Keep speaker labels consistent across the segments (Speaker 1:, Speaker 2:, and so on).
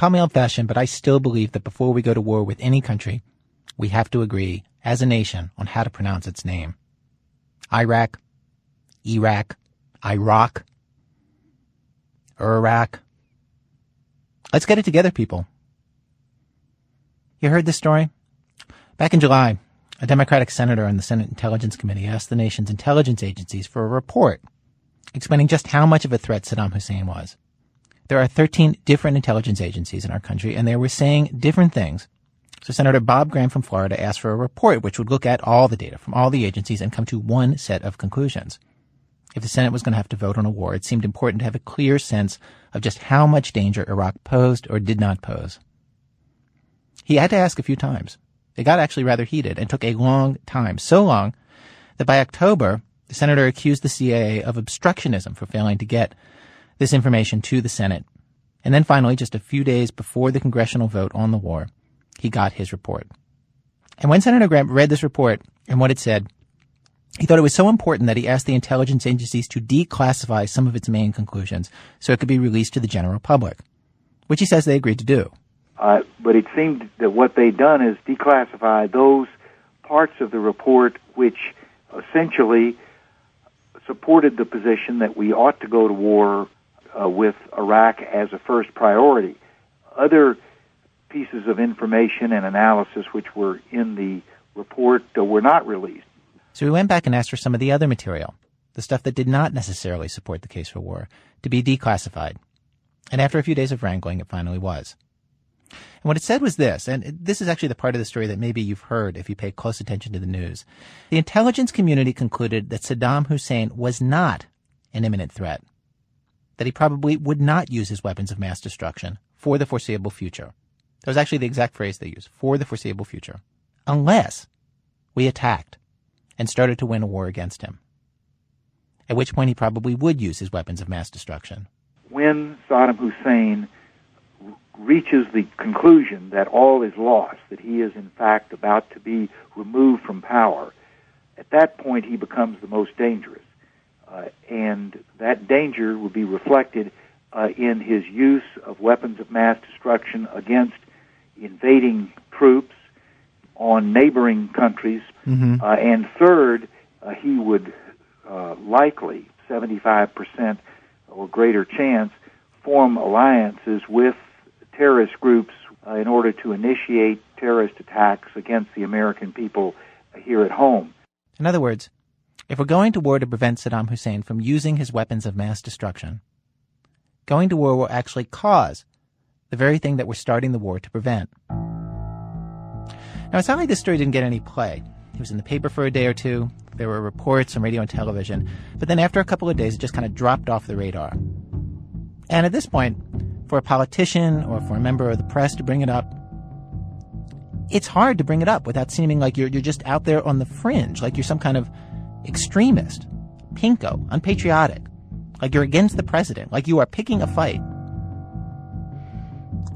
Speaker 1: Call me old fashioned, but I still believe that before we go to war with any country, we have to agree as a nation on how to pronounce its name. Iraq, Iraq, Iraq, Iraq. Let's get it together, people. You heard this story? Back in July, a Democratic senator on the Senate Intelligence Committee asked the nation's intelligence agencies for a report explaining just how much of a threat Saddam Hussein was. There are 13 different intelligence agencies in our country, and they were saying different things. So Senator Bob Graham from Florida asked for a report which would look at all the data from all the agencies and come to one set of conclusions. If the Senate was going to have to vote on a war, it seemed important to have a clear sense of just how much danger Iraq posed or did not pose. He had to ask a few times. It got actually rather heated and took a long time, so long that by October, the senator accused the CIA of obstructionism for failing to get this information to the Senate. And then finally, just a few days before the congressional vote on the war, he got his report. And when Senator Graham read this report and what it said, he thought it was so important that he asked the intelligence agencies to declassify some of its main conclusions so it could be released to the general public, which he says they agreed to do.
Speaker 2: Uh, but it seemed that what they'd done is declassify those parts of the report which essentially supported the position that we ought to go to war uh, with Iraq as a first priority. Other pieces of information and analysis which were in the report uh, were not released.
Speaker 1: So we went back and asked for some of the other material, the stuff that did not necessarily support the case for war, to be declassified. And after a few days of wrangling, it finally was. And what it said was this, and this is actually the part of the story that maybe you've heard if you pay close attention to the news. The intelligence community concluded that Saddam Hussein was not an imminent threat, that he probably would not use his weapons of mass destruction for the foreseeable future. That was actually the exact phrase they used, for the foreseeable future, unless we attacked and started to win a war against him. At which point he probably would use his weapons of mass destruction.
Speaker 2: When Saddam Hussein reaches the conclusion that all is lost, that he is in fact about to be removed from power, at that point he becomes the most dangerous. Uh, and that danger would be reflected uh, in his use of weapons of mass destruction against invading troops on neighboring countries. Mm-hmm. Uh, and third, uh, he would uh, likely, 75% or greater chance, form alliances with terrorist groups uh, in order to initiate terrorist attacks against the American people here at home.
Speaker 1: In other words, if we're going to war to prevent Saddam Hussein from using his weapons of mass destruction, going to war will actually cause the very thing that we're starting the war to prevent. Now, it's not like this story didn't get any play. It was in the paper for a day or two. There were reports on radio and television. But then after a couple of days, it just kind of dropped off the radar. And at this point, for a politician or for a member of the press to bring it up, it's hard to bring it up without seeming like you're, you're just out there on the fringe, like you're some kind of extremist, pinko, unpatriotic, like you're against the president, like you are picking a fight.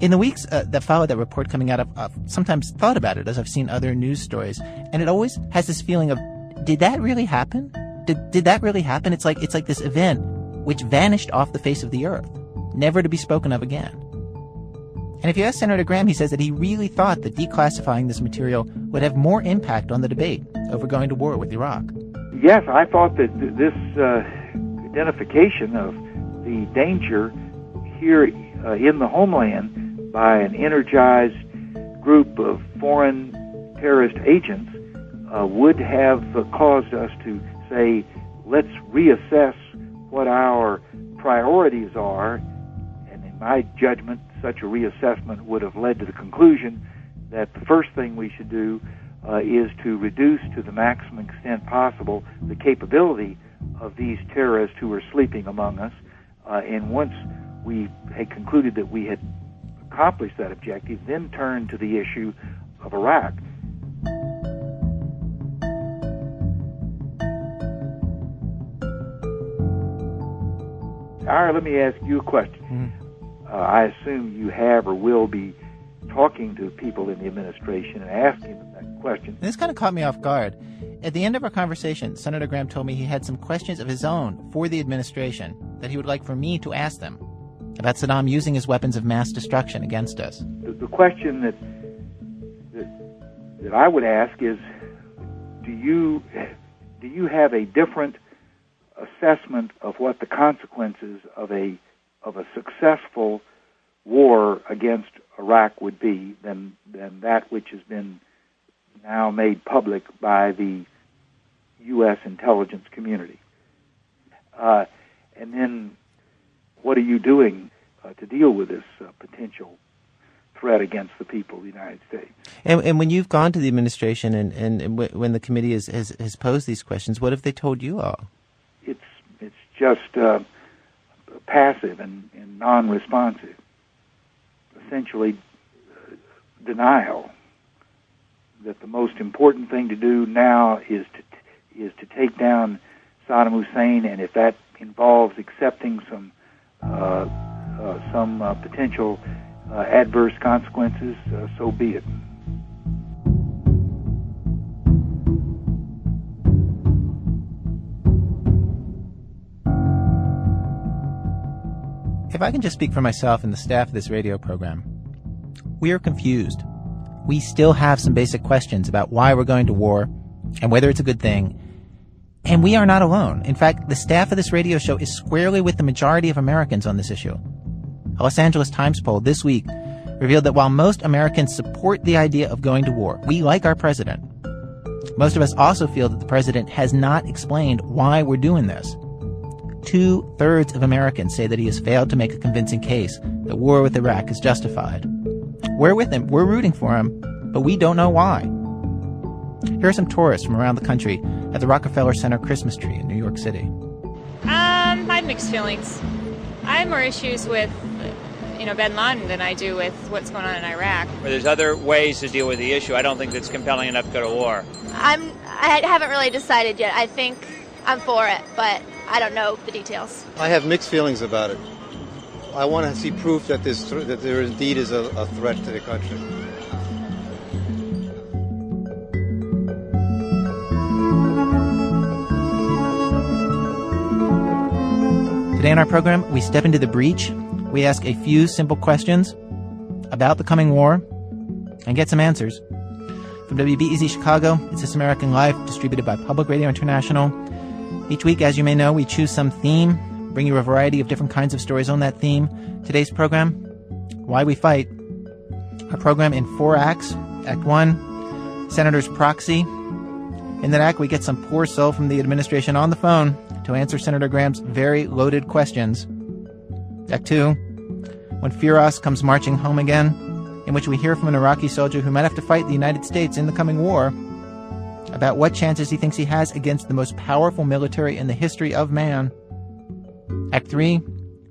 Speaker 1: In the weeks uh, that followed that report coming out, I've, I've sometimes thought about it as I've seen other news stories, and it always has this feeling of, did that really happen? Did, did that really happen? It's like, it's like this event which vanished off the face of the earth never to be spoken of again. And if you ask Senator Graham, he says that he really thought that declassifying this material would have more impact on the debate over going to war with Iraq.
Speaker 2: Yes, I thought that th- this uh, identification of the danger here uh, in the homeland by an energized group of foreign terrorist agents uh, would have uh, caused us to say, let's reassess what our priorities are. And in my judgment, such a reassessment would have led to the conclusion that the first thing we should do uh, is to reduce to the maximum extent possible the capability of these terrorists who are sleeping among us. Uh, and once we had concluded that we had accomplished that objective, then turn to the issue of Iraq. Ira, let me ask you a question. Mm-hmm uh, I assume you have or will be talking to people in the administration and asking them that question.
Speaker 1: This kind of caught me off guard. At the end of our conversation, Senator Graham told me he had some questions of his own for the administration that he would like for me to ask them. about Saddam using his weapons of mass destruction against us.
Speaker 2: The, the question that, that that I would ask is, do you do you have a different assessment of what the consequences of a of a successful war against Iraq would be than than that which has been now made public by the U.S. intelligence community. Uh, and then, what are you doing uh, to deal with this uh, potential threat against the people of the United States?
Speaker 1: And, and when you've gone to the administration and, and, and w- when the committee has, has, has, posed these questions, what have they told you all?
Speaker 2: It's it's just uh, passive and, and non-responsive. Essentially, uh, denial that the most important thing to do now is to is to take down Saddam Hussein, and if that involves accepting some uh, uh, some uh, potential uh, adverse consequences, uh, so be it.
Speaker 1: If I can just speak for myself and the staff of this radio program, we are confused we still have some basic questions about why we're going to war and whether it's a good thing. And we are not alone. In fact, the staff of this radio show is squarely with the majority of Americans on this issue. A Los Angeles Times poll this week revealed that while most Americans support the idea of going to war, we like our president. Most of us also feel that the president has not explained why we're doing this. Two thirds of Americans say that he has failed to make a convincing case that war with Iraq is justified. We're with him. We're rooting for him, but we don't know why. Here are some tourists from around the country at the Rockefeller Center Christmas tree in New York City.
Speaker 3: Um, I have mixed feelings. I have more issues with, you know, Bin Laden than I do with what's going on in Iraq.
Speaker 4: Well, There's other ways to deal with the issue. I don't think that's compelling enough to go to war.
Speaker 5: I'm. I haven't really decided yet. I think I'm for it, but I don't know the details.
Speaker 6: I have mixed feelings about it. I want to see proof that, this, that there indeed is a, a threat to the country.
Speaker 1: Today in our program, we step into the breach. We ask a few simple questions about the coming war and get some answers. From WBEZ Chicago, it's This American Life, distributed by Public Radio International. Each week, as you may know, we choose some theme bring you a variety of different kinds of stories on that theme. Today's program, Why We Fight. Our program in four acts. Act one, Senator's Proxy. In that act, we get some poor soul from the administration on the phone to answer Senator Graham's very loaded questions. Act two, when Firas comes marching home again, in which we hear from an Iraqi soldier who might have to fight the United States in the coming war about what chances he thinks he has against the most powerful military in the history of man. Act 3,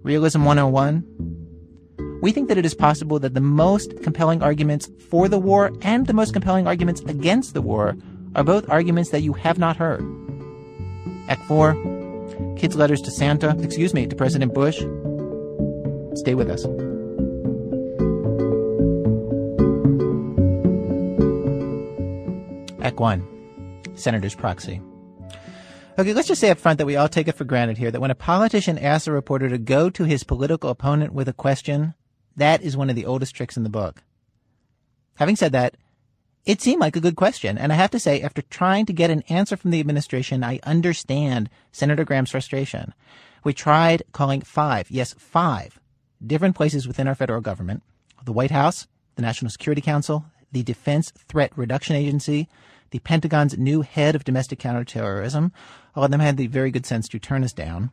Speaker 1: Realism 101. We think that it is possible that the most compelling arguments for the war and the most compelling arguments against the war are both arguments that you have not heard. Act 4, Kids' Letters to Santa, excuse me, to President Bush. Stay with us. Act 1, Senator's Proxy. Okay, let's just say up front that we all take it for granted here that when a politician asks a reporter to go to his political opponent with a question, that is one of the oldest tricks in the book. Having said that, it seemed like a good question, and I have to say, after trying to get an answer from the administration, I understand Senator Graham's frustration. We tried calling five, yes, five, different places within our federal government the White House, the National Security Council, the Defense Threat Reduction Agency, the Pentagon's new head of domestic counterterrorism. All of them had the very good sense to turn us down.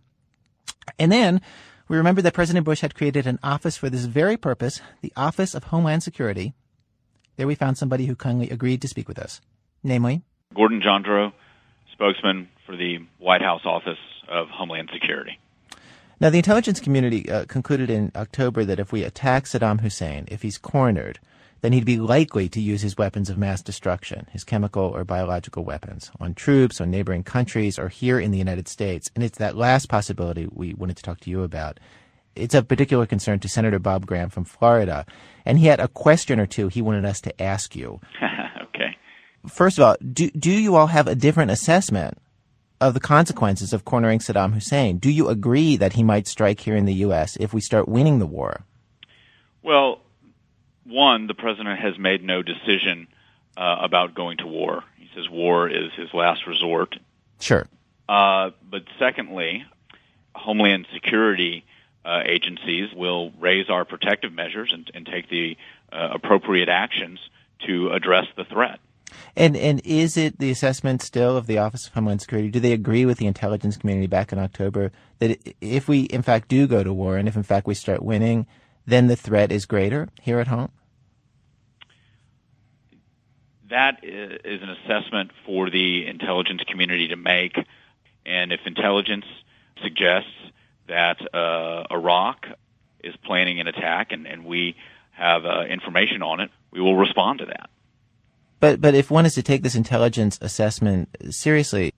Speaker 1: And then we remember that President Bush had created an office for this very purpose, the Office of Homeland Security. There we found somebody who kindly agreed to speak with us, namely
Speaker 7: Gordon Johndroe, spokesman for the White House Office of Homeland Security.
Speaker 1: Now, the intelligence community uh, concluded in October that if we attack Saddam Hussein, if he's cornered, then he'd be likely to use his weapons of mass destruction, his chemical or biological weapons, on troops, on neighboring countries, or here in the United States. And it's that last possibility we wanted to talk to you about. It's of particular concern to Senator Bob Graham from Florida. And he had a question or two he wanted us to ask you.
Speaker 7: okay.
Speaker 1: First of all, do, do you all have a different assessment of the consequences of cornering Saddam Hussein. Do you agree that he might strike here in the U.S. if we start winning the war?
Speaker 7: Well, one, the president has made no decision uh, about going to war. He says war is his last resort.
Speaker 1: Sure.
Speaker 7: Uh, but secondly, Homeland Security uh, agencies will raise our protective measures and, and take the uh, appropriate actions to address the threat.
Speaker 1: And and is it the assessment still of the Office of Homeland Security? Do they agree with the intelligence community back in October that if we in fact do go to war and if in fact we start winning, then the threat is greater here at home?
Speaker 7: That is an assessment for the intelligence community to make, and if intelligence suggests that uh, Iraq is planning an attack and, and we have uh, information on it, we will respond to that.
Speaker 1: But but if one is to take this intelligence assessment seriously,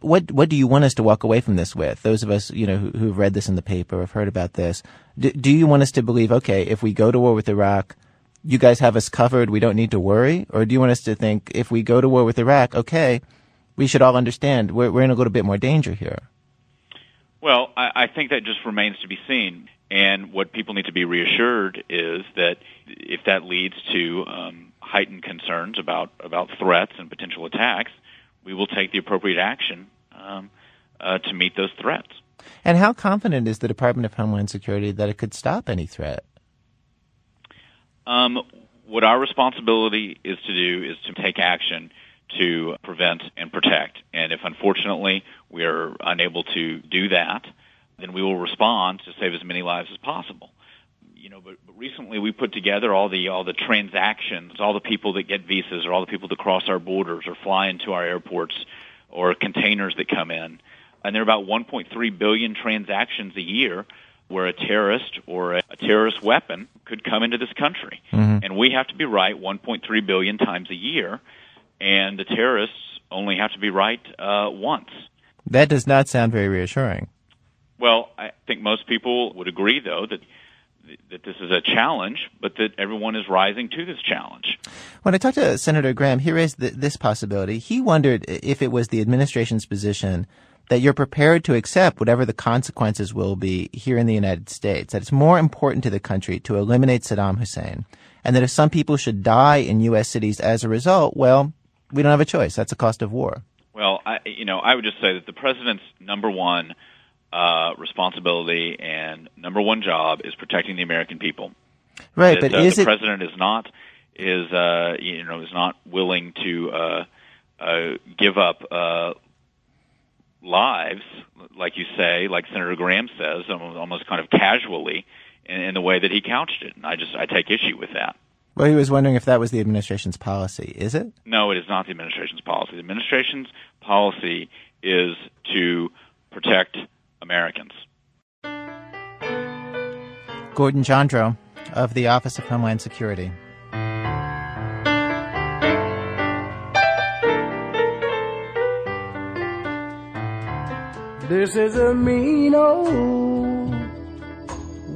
Speaker 1: what what do you want us to walk away from this with? Those of us, you know, who, have read this in the paper, have heard about this. Do, do you want us to believe, okay, if we go to war with Iraq, you guys have us covered, we don't need to worry? Or do you want us to think, if we go to war with Iraq, okay, we should all understand we're, we're in a little bit more danger here?
Speaker 7: Well, I, I think that just remains to be seen. And what people need to be reassured is that if that leads to um, heightened concerns about about threats and potential attacks, we will take the appropriate action um, uh, to meet those threats.
Speaker 1: And how confident is the Department of Homeland Security that it could stop any threat?
Speaker 7: Um, what our responsibility is to do is to take action to prevent and protect. And if unfortunately we are unable to do that, then we will respond to save as many lives as possible. You know, but, but recently we put together all the all the transactions, all the people that get visas, or all the people that cross our borders, or fly into our airports, or containers that come in, and there are about 1.3 billion transactions a year where a terrorist or a, a terrorist weapon could come into this country, mm-hmm. and we have to be right 1.3 billion times a year, and the terrorists only have to be right uh, once.
Speaker 1: That does not sound very reassuring.
Speaker 7: Well, I think most people would agree, though, that that this is a challenge, but that everyone is rising to this challenge.
Speaker 1: When I talked to Senator Graham, he raised th- this possibility. He wondered if it was the administration's position that you're prepared to accept whatever the consequences will be here in the United States, that it's more important to the country to eliminate Saddam Hussein, and that if some people should die in U.S. cities as a result, well, we don't have a choice. That's the cost of war.
Speaker 7: Well, I, you know, I would just say that the president's number one uh, responsibility and number one job is protecting the American people.
Speaker 1: Right, that, but uh, is
Speaker 7: the
Speaker 1: it...
Speaker 7: president is not is uh, you know is not willing to uh, uh, give up uh, lives, like you say, like Senator Graham says, almost kind of casually in, in the way that he couched it. And I just I take issue with that.
Speaker 1: Well, he was wondering if that was the administration's policy. Is it?
Speaker 7: No, it is not the administration's policy. The administration's policy is to protect Americans.
Speaker 1: Gordon Johndroe of the Office of Homeland Security.
Speaker 8: This is a mean old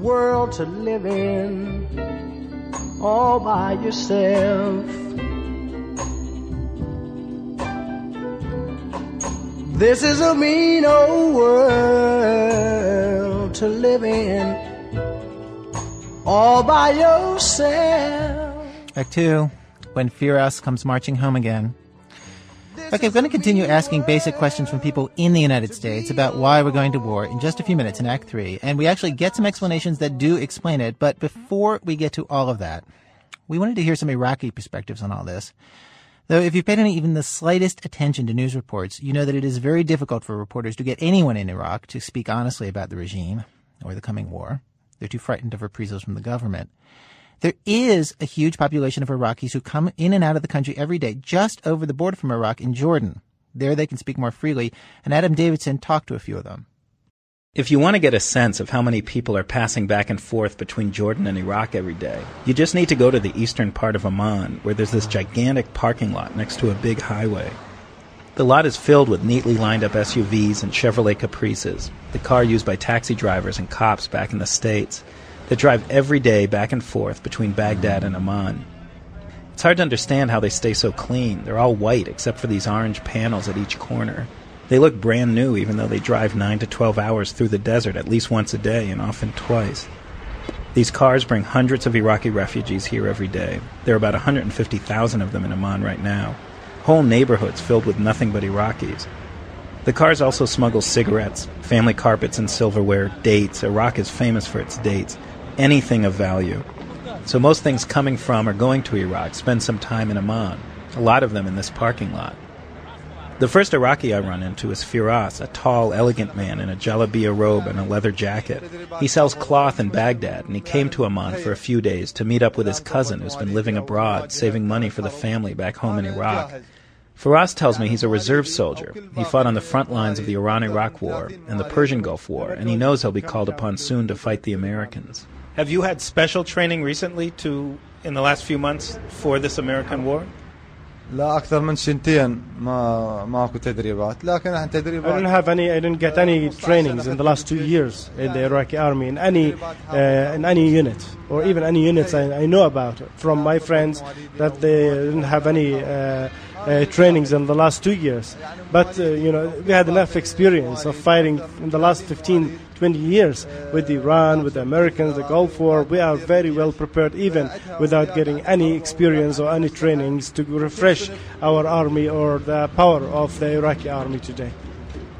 Speaker 8: world to live in all by yourself. This is a mean old world to live in all by yourself.
Speaker 1: Act two, when Firas comes marching home again. Okay, I'm going to continue asking basic questions from people in the United States about why we're going to war in just a few minutes in Act 3, and we actually get some explanations that do explain it, but before we get to all of that, we wanted to hear some Iraqi perspectives on all this. Though if you've paid any even the slightest attention to news reports, you know that it is very difficult for reporters to get anyone in Iraq to speak honestly about the regime or the coming war. They're too frightened of reprisals from the government. There is a huge population of Iraqis who come in and out of the country every day just over the border from Iraq in Jordan. There they can speak more freely, and Adam Davidson talked to a few of them.
Speaker 9: If you want to get a sense of how many people are passing back and forth between Jordan and Iraq every day, you just need to go to the eastern part of Amman, where there's this gigantic parking lot next to a big highway. The lot is filled with neatly lined up SUVs and Chevrolet Caprices, the car used by taxi drivers and cops back in the States, that drive every day back and forth between Baghdad and Amman. It's hard to understand how they stay so clean. They're all white except for these orange panels at each corner. They look brand new even though they drive 9 to 12 hours through the desert at least once a day and often twice. These cars bring hundreds of Iraqi refugees here every day. There are about 150,000 of them in Amman right now. Whole neighborhoods filled with nothing but Iraqis. The cars also smuggle cigarettes, family carpets and silverware, dates. Iraq is famous for its dates. Anything of value. So most things coming from or going to Iraq spend some time in Amman, a lot of them in this parking lot. The first Iraqi I run into is Firas, a tall, elegant man in a jalabiya robe and a leather jacket. He sells cloth in Baghdad, and he came to Amman for a few days to meet up with his cousin who's been living abroad, saving money for the family back home in Iraq. Firas tells me he's a reserve soldier. He fought on the front lines of the Iran-Iraq War and the Persian Gulf War, and he knows he'll be called upon soon to fight the Americans. Have you had special training recently to in the last few months for this American war?
Speaker 10: لا اكثر من سنتين ما ماكو تدريبات لكن احنا
Speaker 11: I didn't
Speaker 10: تدريبات
Speaker 11: have any. I didn't get any trainings in the last two years in the Iraqi army in any uh, in any unit or even any units I, I know about from my friends that they didn't have any uh, uh, trainings in the last two years. But, uh, you know, we had enough experience of fighting in the last 15, 20 years with Iran, with the Americans, the Gulf War. We are very well prepared, even without getting any experience or any trainings to refresh our army or the power of the Iraqi army today.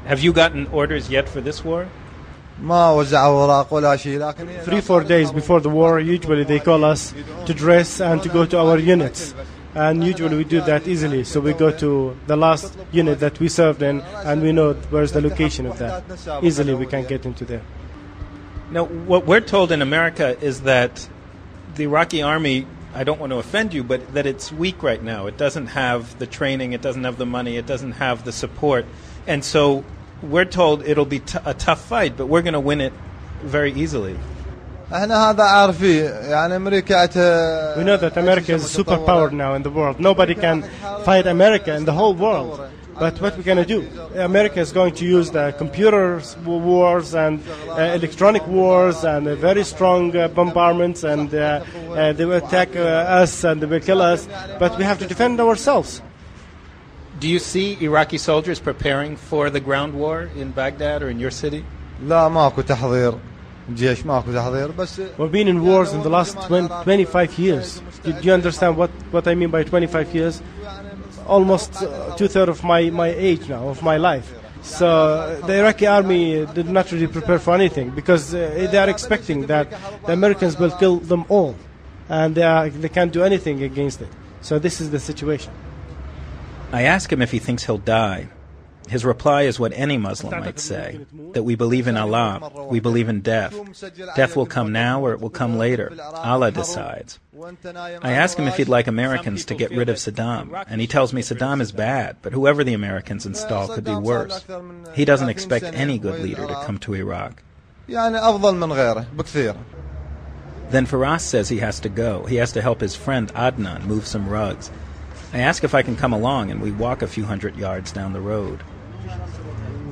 Speaker 9: Have you gotten orders yet for this war?
Speaker 11: Three, four days before the war, usually they call us to dress and to go to our units. And usually we do that easily. So we go to the last unit that we served in and we know where's the location of that. Easily we can get into there.
Speaker 9: Now, what we're told in America is that the Iraqi army, I don't want to offend you, but that it's weak right now. It doesn't have the training, it doesn't have the money, it doesn't have the support. And so we're told it'll be t- a tough fight, but we're going to win it very easily.
Speaker 10: احنا هذا عارفين يعني امريكا عتها
Speaker 11: We know that America is a superpower now in the world. Nobody can fight America in the whole world. But what we're going to do? America is going to use the computer wars and uh, electronic wars and uh, very strong uh, bombardments, and uh, uh, they will attack uh, us and they will kill us. But we have to defend ourselves.
Speaker 9: Do you see Iraqi soldiers preparing for the ground war in Baghdad or in your city?
Speaker 10: لا ماكو تحضير جيش ماكو تحضير بس
Speaker 11: We've been in wars in the last 20, 25 years. Do, do you understand what, what I mean by 25 years? Almost uh, two thirds of my, my age now, of my life. So uh, the Iraqi army did not really prepare for anything because uh, they are expecting that the Americans will kill them all, and they, are, they can't do anything against it. So this is the situation.
Speaker 9: I ask him if he thinks he'll die. His reply is what any Muslim might say that we believe in Allah, we believe in death. Death will come now or it will come later. Allah decides. I ask him if he'd like Americans to get rid of Saddam, and he tells me Saddam is bad, but whoever the Americans install could be worse. He doesn't expect any good leader to come to Iraq. Then Firas says he has to go. He has to help his friend Adnan move some rugs. I ask if I can come along, and we walk a few hundred yards down the road.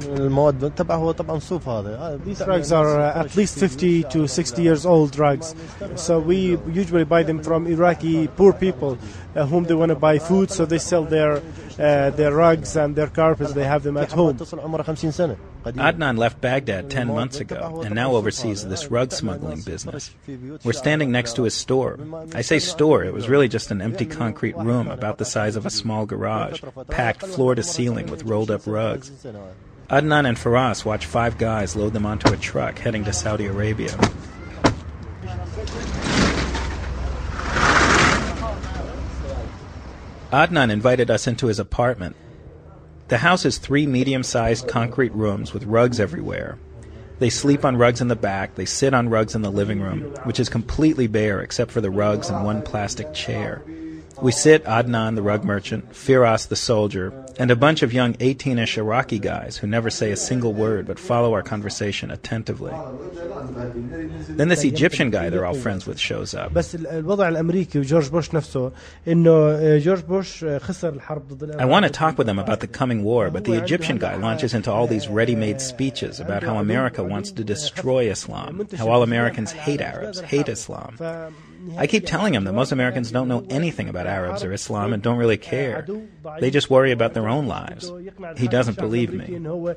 Speaker 12: المواد تبعه هو طبعا صوف هذا
Speaker 11: These rugs are uh, at least 50 to 60 years old rugs. So we usually buy them from Iraqi poor people uh, whom they want to buy food, so they sell their uh, their rugs and their carpets. They have them at home.
Speaker 12: تصل عمره 50 سنه
Speaker 9: Adnan left Baghdad 10 months ago and now oversees this rug smuggling business. We're standing next to his store. I say store, it was really just an empty concrete room about the size of a small garage, packed floor to ceiling with rolled up rugs. Adnan and Firas watch five guys load them onto a truck heading to Saudi Arabia. Adnan invited us into his apartment. The house has three medium sized concrete rooms with rugs everywhere. They sleep on rugs in the back, they sit on rugs in the living room, which is completely bare except for the rugs and one plastic chair. We sit Adnan the rug merchant, Firas the soldier, and a bunch of young 18 ish Iraqi guys who never say a single word but follow our conversation attentively. Then this Egyptian guy they're all friends with shows up. I want to talk with them about the coming war, but the Egyptian guy launches into all these ready made speeches about how America wants to destroy Islam, how all Americans hate Arabs, hate Islam. I keep telling him that most Americans don't know anything about Arabs or Islam and don't really care. They just worry about their own lives. He doesn't believe me. When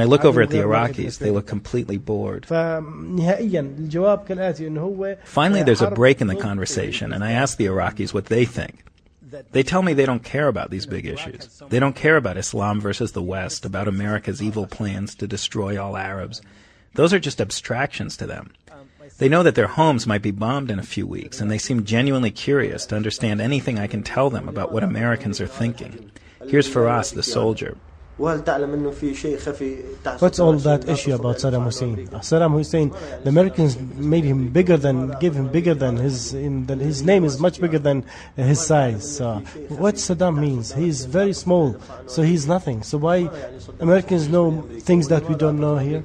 Speaker 9: I look over at the Iraqis, they look completely bored. Finally, there's a break in the conversation, and I ask the Iraqis what they think. They tell me they don't care about these big issues. They don't care about Islam versus the West, about America's evil plans to destroy all Arabs. Those are just abstractions to them. They know that their homes might be bombed in a few weeks, and they seem genuinely curious to understand anything I can tell them about what Americans are thinking. Here's Firas, the soldier.
Speaker 11: What's all that issue about Saddam Hussein? Uh, Saddam Hussein, the Americans made him bigger than, gave him bigger than his, in, his name is much bigger than his size. Uh, what Saddam means? He's very small, so he's nothing. So why Americans know things that we don't know here?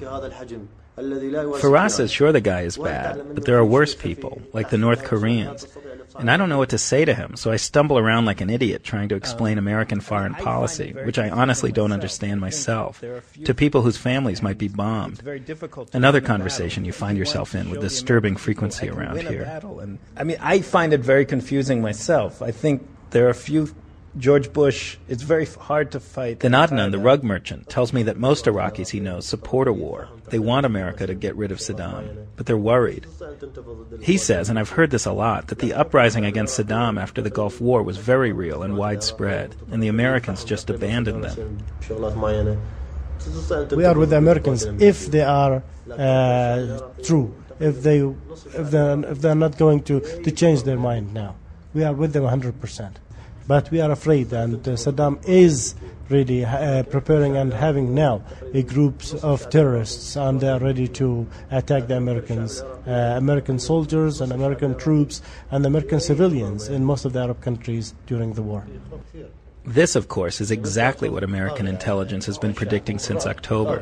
Speaker 9: Farah says, sure, the guy is bad, but there are worse people, like the North Koreans. And I don't know what to say to him, so I stumble around like an idiot trying to explain American foreign policy, which I honestly don't understand myself, to people whose families might be bombed. Another conversation you find yourself in with disturbing frequency around here.
Speaker 13: I mean, I find it very confusing myself. I think there are few George Bush, it's very hard to fight.
Speaker 9: Then Adnan, the rug merchant, tells me that most Iraqis he knows support a war. They want America to get rid of Saddam, but they're worried. He says, and I've heard this a lot, that the uprising against Saddam after the Gulf War was very real and widespread, and the Americans just abandoned them.
Speaker 11: We are with the Americans if they are uh, true, if, they, if, they're, if they're not going to, to change their mind now. We are with them 100 percent but we are afraid, and uh, Saddam is really uh, preparing and having now a groups of terrorists, and they are ready to attack the Americans, uh, American soldiers and American troops and American civilians in most of the Arab countries during the war.
Speaker 9: This, of course, is exactly what American intelligence has been predicting since October.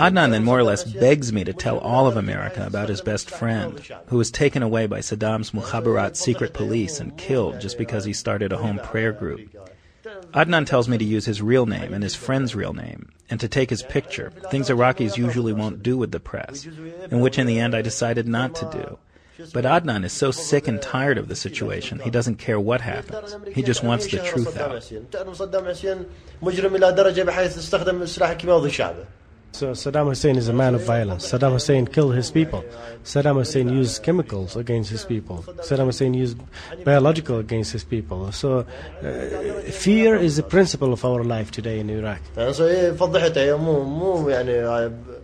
Speaker 9: Adnan then more or less begs me to tell all of America about his best friend, who was taken away by Saddam's Mukhabarat secret police and killed just because he started a home prayer group. Adnan tells me to use his real name and his friend's real name, and to take his picture, things Iraqis usually won't do with the press, and which in the end I decided not to do. But Adnan is so sick and tired of the situation, he doesn't care what happens. He just wants the truth out.
Speaker 11: So Saddam Hussein is a man of violence. Saddam Hussein killed his people. Saddam Hussein used chemicals against his people. Saddam Hussein used biological against his people. So uh, fear is the principle of our life today in Iraq.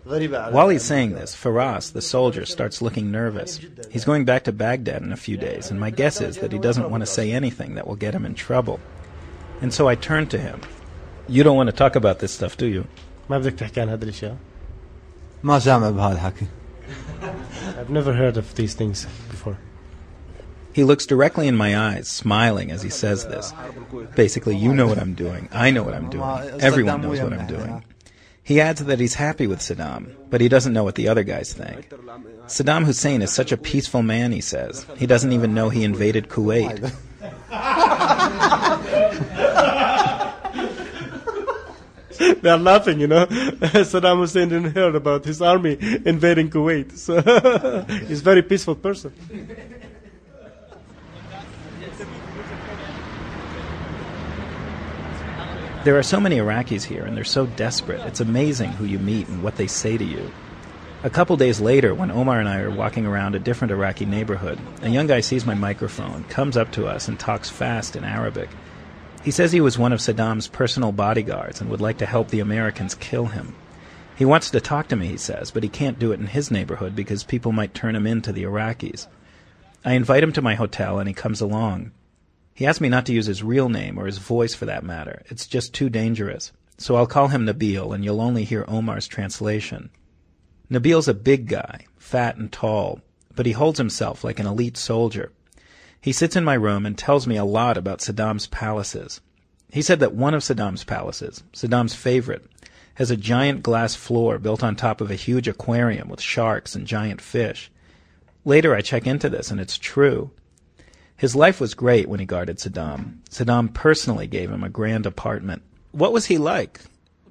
Speaker 9: While he's saying this, Firas, the soldier, starts looking nervous. He's going back to Baghdad in a few days, and my guess is that he doesn't want to say anything that will get him in trouble. And so I turn to him. You don't want to talk about this stuff, do you?
Speaker 11: I've never heard of these things before.
Speaker 9: He looks directly in my eyes, smiling as he says this. Basically, you know what I'm doing. I know what I'm doing. Everyone knows what I'm doing. He adds that he's happy with Saddam, but he doesn't know what the other guys think. Saddam Hussein is such a peaceful man, he says. He doesn't even know he invaded Kuwait.
Speaker 11: they are laughing, you know. Saddam Hussein didn't hear about his army invading Kuwait. So he's a very peaceful person.
Speaker 9: There are so many Iraqis here, and they're so desperate. It's amazing who you meet and what they say to you. A couple days later, when Omar and I are walking around a different Iraqi neighborhood, a young guy sees my microphone, comes up to us, and talks fast in Arabic. He says he was one of Saddam's personal bodyguards and would like to help the Americans kill him. He wants to talk to me, he says, but he can't do it in his neighborhood because people might turn him in to the Iraqis. I invite him to my hotel, and he comes along. He asked me not to use his real name, or his voice for that matter. It's just too dangerous. So I'll call him Nabil, and you'll only hear Omar's translation. Nabil's a big guy, fat and tall, but he holds himself like an elite soldier. He sits in my room and tells me a lot about Saddam's palaces. He said that one of Saddam's palaces, Saddam's favorite, has a giant glass floor built on top of a huge aquarium with sharks and giant fish. Later I check into this, and it's true. His life was great when he guarded Saddam. Saddam personally gave him a grand apartment. What was he like?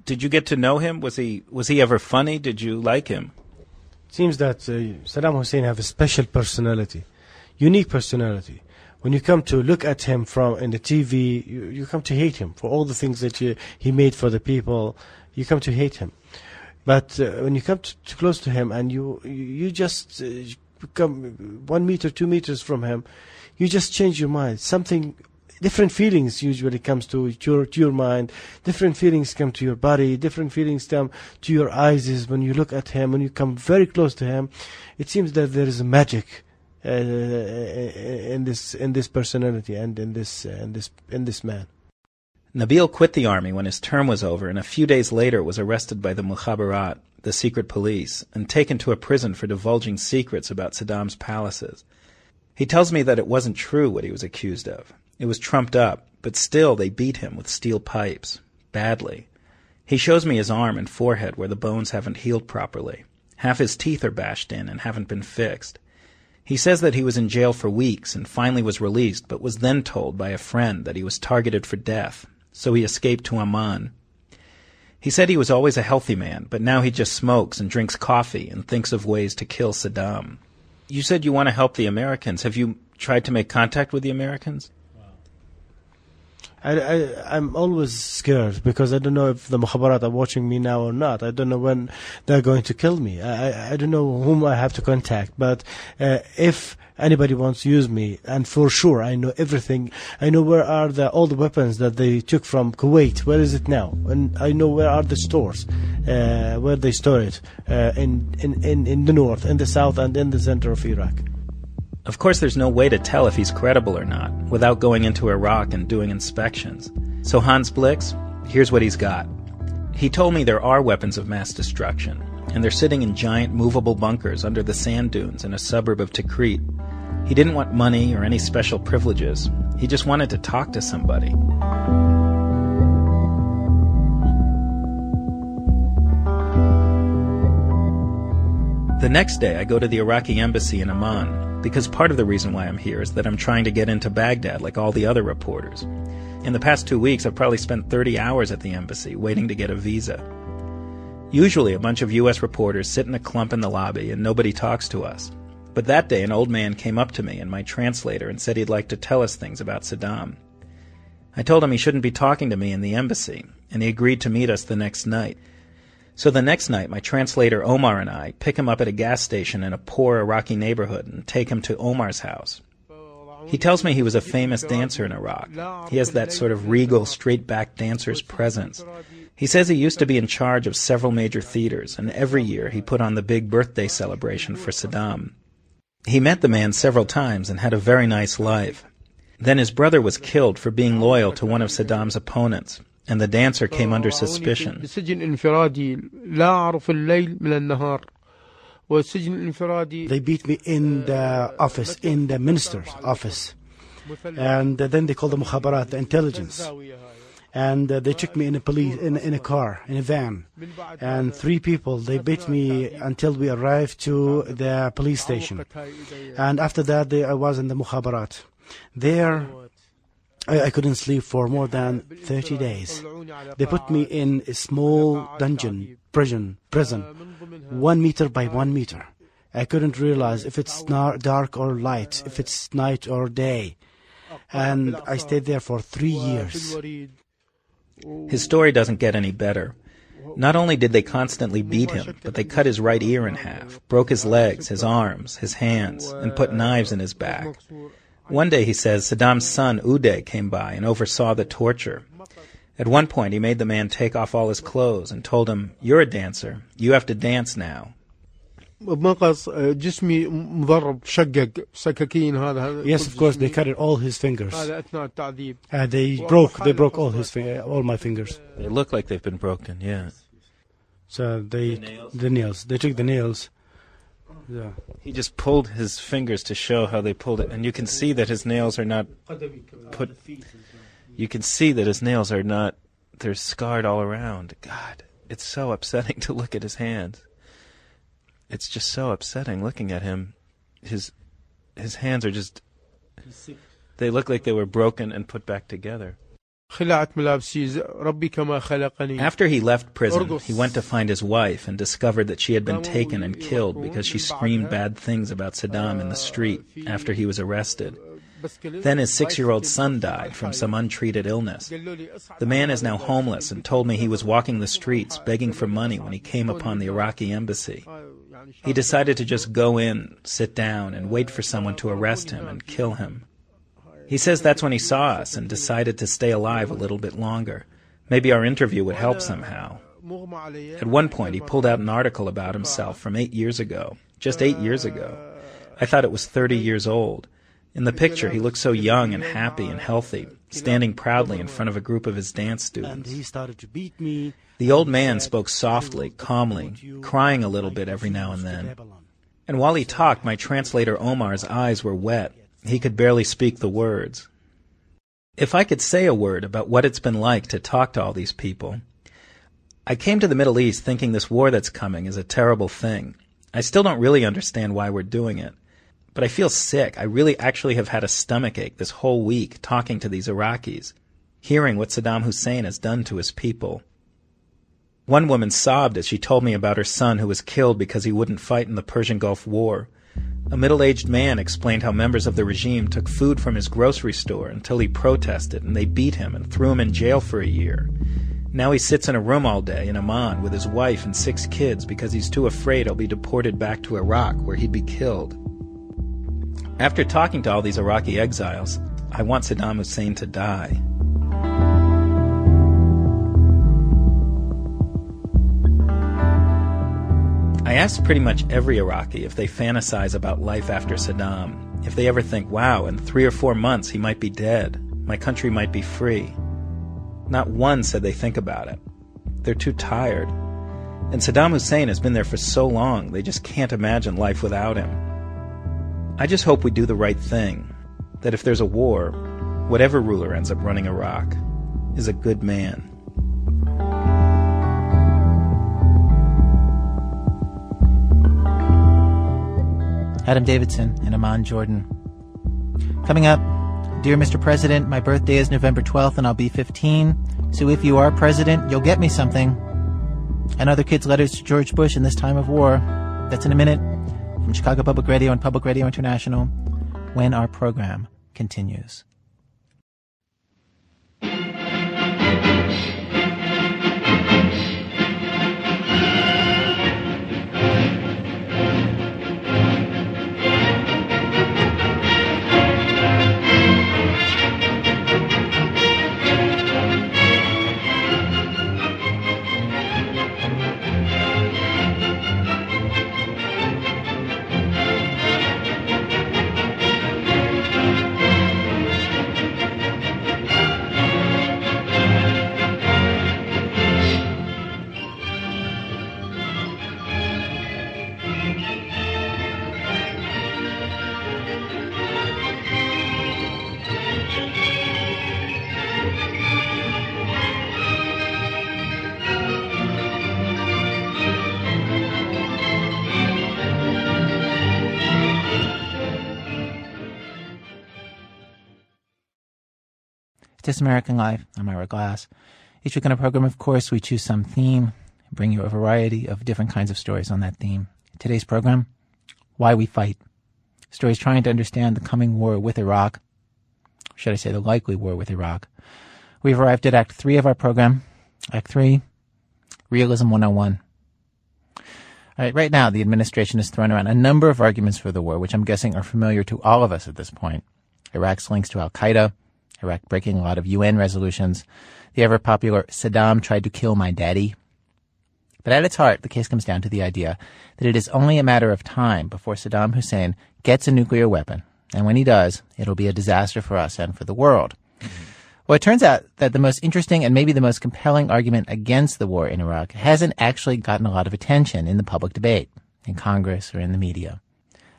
Speaker 9: Did you get to know him? Was he was he ever funny? Did you like him?
Speaker 11: seems that uh, Saddam Hussein have a special personality, unique personality. When you come to look at him from in the TV, you, you come to hate him for all the things that you, he made for the people. You come to hate him, but uh, when you come to, to close to him and you you, you just uh, come one meter, two meters from him, you just change your mind. Something different feelings usually comes to your to your mind different feelings come to your body different feelings come to your eyes when you look at him when you come very close to him it seems that there is magic uh, in this in this personality and in this uh, in this in this man
Speaker 9: Nabil quit the army when his term was over and a few days later was arrested by the Mukhabarat, the secret police, and taken to a prison for divulging secrets about Saddam's palaces. He tells me that it wasn't true what he was accused of. It was trumped up, but still they beat him with steel pipes. Badly. He shows me his arm and forehead where the bones haven't healed properly. Half his teeth are bashed in and haven't been fixed. He says that he was in jail for weeks and finally was released, but was then told by a friend that he was targeted for death, so he escaped to Amman. He said he was always a healthy man, but now he just smokes and drinks coffee and thinks of ways to kill Saddam. You said you want to help the Americans. Have you tried to make contact with the Americans?
Speaker 11: I, I, I'm always scared because I don't know if the Mukhabarat are watching me now or not. I don't know when they're going to kill me. I, I, don't know whom I have to contact. But uh, if anybody wants to use me, and for sure I know everything. I know where are the all the weapons that they took from Kuwait. Where is it now? And I know where are the stores, uh, where they store it uh, in, in in in the north, in the south, and in the center of Iraq.
Speaker 9: Of course, there's no way to tell if he's credible or not without going into Iraq and doing inspections. So Hans Blix, here's what he's got. He told me there are weapons of mass destruction, and they're sitting in giant movable bunkers under the sand dunes in a suburb of Tikrit. He didn't want money or any special privileges. He just wanted to talk to somebody. The next day, I go to the Iraqi embassy in Amman because part of the reason why I'm here is that I'm trying to get into Baghdad like all the other reporters. In the past two weeks, I've probably spent 30 hours at the embassy waiting to get a visa. Usually, a bunch of U.S. reporters sit in a clump in the lobby and nobody talks to us. But that day, an old man came up to me and my translator and said he'd like to tell us things about Saddam. I told him he shouldn't be talking to me in the embassy, and he agreed to meet us the next night. So the next night, my translator Omar and I pick him up at a gas station in a poor Iraqi neighborhood and take him to Omar's house. He tells me he was a famous dancer in Iraq. He has that sort of regal, straight backed dancer's presence. He says he used to be in charge of several major theaters, and every year he put on the big birthday celebration for Saddam. He met the man several times and had a very nice life. Then his brother was killed for being loyal to one of Saddam's opponents, and the dancer came under suspicion.
Speaker 11: They beat me in the office, in the minister's office. And then they called the Mukhabarat, the intelligence. And uh, they took me in a police in, in a car, in a van. And three people, they beat me until we arrived to the police station. And after that, they, I was in the Mukhabarat. There, I, couldn't sleep for more than 30 days. They put me in a small dungeon, prison, prison, one meter by one meter. I couldn't realize if it's dark or light, if it's night or day. And I stayed there for three years.
Speaker 9: His story doesn't get any better. Not only did they constantly beat him, but they cut his right ear in half, broke his legs, his arms, his hands, and put knives in his back. One day, he says, Saddam's son Uday came by and oversaw the torture. At one point, he made the man take off all his clothes and told him, You're a dancer. You have to dance now.
Speaker 11: Yes, of course, they cut all his fingers. Uh, they broke, they broke all his, all my fingers.
Speaker 9: They look like they've been broken, yeah.
Speaker 11: So they, the nails, the nails. they took the nails. Yeah.
Speaker 9: He just pulled his fingers to show how they pulled it, and you can see that his nails are not put. You can see that his nails are not. They're scarred all around. God, it's so upsetting to look at his hands. It's just so upsetting looking at him. His his hands are just. They look like they were broken and put back together. After he left prison, he went to find his wife and discovered that she had been taken and killed because she screamed bad things about Saddam in the street after he was arrested. Then his six year old son died from some untreated illness. The man is now homeless and told me he was walking the streets begging for money when he came upon the Iraqi embassy. He decided to just go in, sit down, and wait for someone to arrest him and kill him. He says that's when he saw us and decided to stay alive a little bit longer. Maybe our interview would help somehow. At one point, he pulled out an article about himself from eight years ago, just eight years ago. I thought it was 30 years old. In the picture, he looked so young and happy and healthy, standing proudly in front of a group of his dance students.
Speaker 11: he started to beat me.
Speaker 9: The old man spoke softly, calmly, crying a little bit every now and then. And while he talked, my translator Omar's eyes were wet. He could barely speak the words. If I could say a word about what it's been like to talk to all these people, I came to the Middle East thinking this war that's coming is a terrible thing. I still don't really understand why we're doing it. But I feel sick. I really actually have had a stomach ache this whole week talking to these Iraqis, hearing what Saddam Hussein has done to his people. One woman sobbed as she told me about her son who was killed because he wouldn't fight in the Persian Gulf War. A middle aged man explained how members of the regime took food from his grocery store until he protested and they beat him and threw him in jail for a year. Now he sits in a room all day in Amman with his wife and six kids because he's too afraid he'll be deported back to Iraq where he'd be killed. After talking to all these Iraqi exiles, I want Saddam Hussein to die. I asked pretty much every Iraqi if they fantasize about life after Saddam, if they ever think, wow, in three or four months he might be dead, my country might be free. Not one said they think about it. They're too tired. And Saddam Hussein has been there for so long, they just can't imagine life without him. I just hope we do the right thing. That if there's a war, whatever ruler ends up running Iraq is a good man.
Speaker 1: Adam Davidson and Amman, Jordan. Coming up, Dear Mr. President, my birthday is November 12th and I'll be 15. So if you are president, you'll get me something. And other kids' letters to George Bush in this time of war. That's in a minute from Chicago Public Radio and Public Radio International when our program continues. This American Life. I'm Ira Glass. Each week on our program, of course, we choose some theme, bring you a variety of different kinds of stories on that theme. Today's program, Why We Fight. Stories trying to understand the coming war with Iraq. Should I say the likely war with Iraq? We've arrived at Act 3 of our program. Act 3, Realism 101. All right, right now, the administration has thrown around a number of arguments for the war, which I'm guessing are familiar to all of us at this point. Iraq's links to Al Qaeda, Iraq breaking a lot of UN resolutions. The ever popular Saddam tried to kill my daddy. But at its heart, the case comes down to the idea that it is only a matter of time before Saddam Hussein gets a nuclear weapon. And when he does, it'll be a disaster for us and for the world. Mm-hmm. Well, it turns out that the most interesting and maybe the most compelling argument against the war in Iraq hasn't actually gotten a lot of attention in the public debate, in Congress or in the media.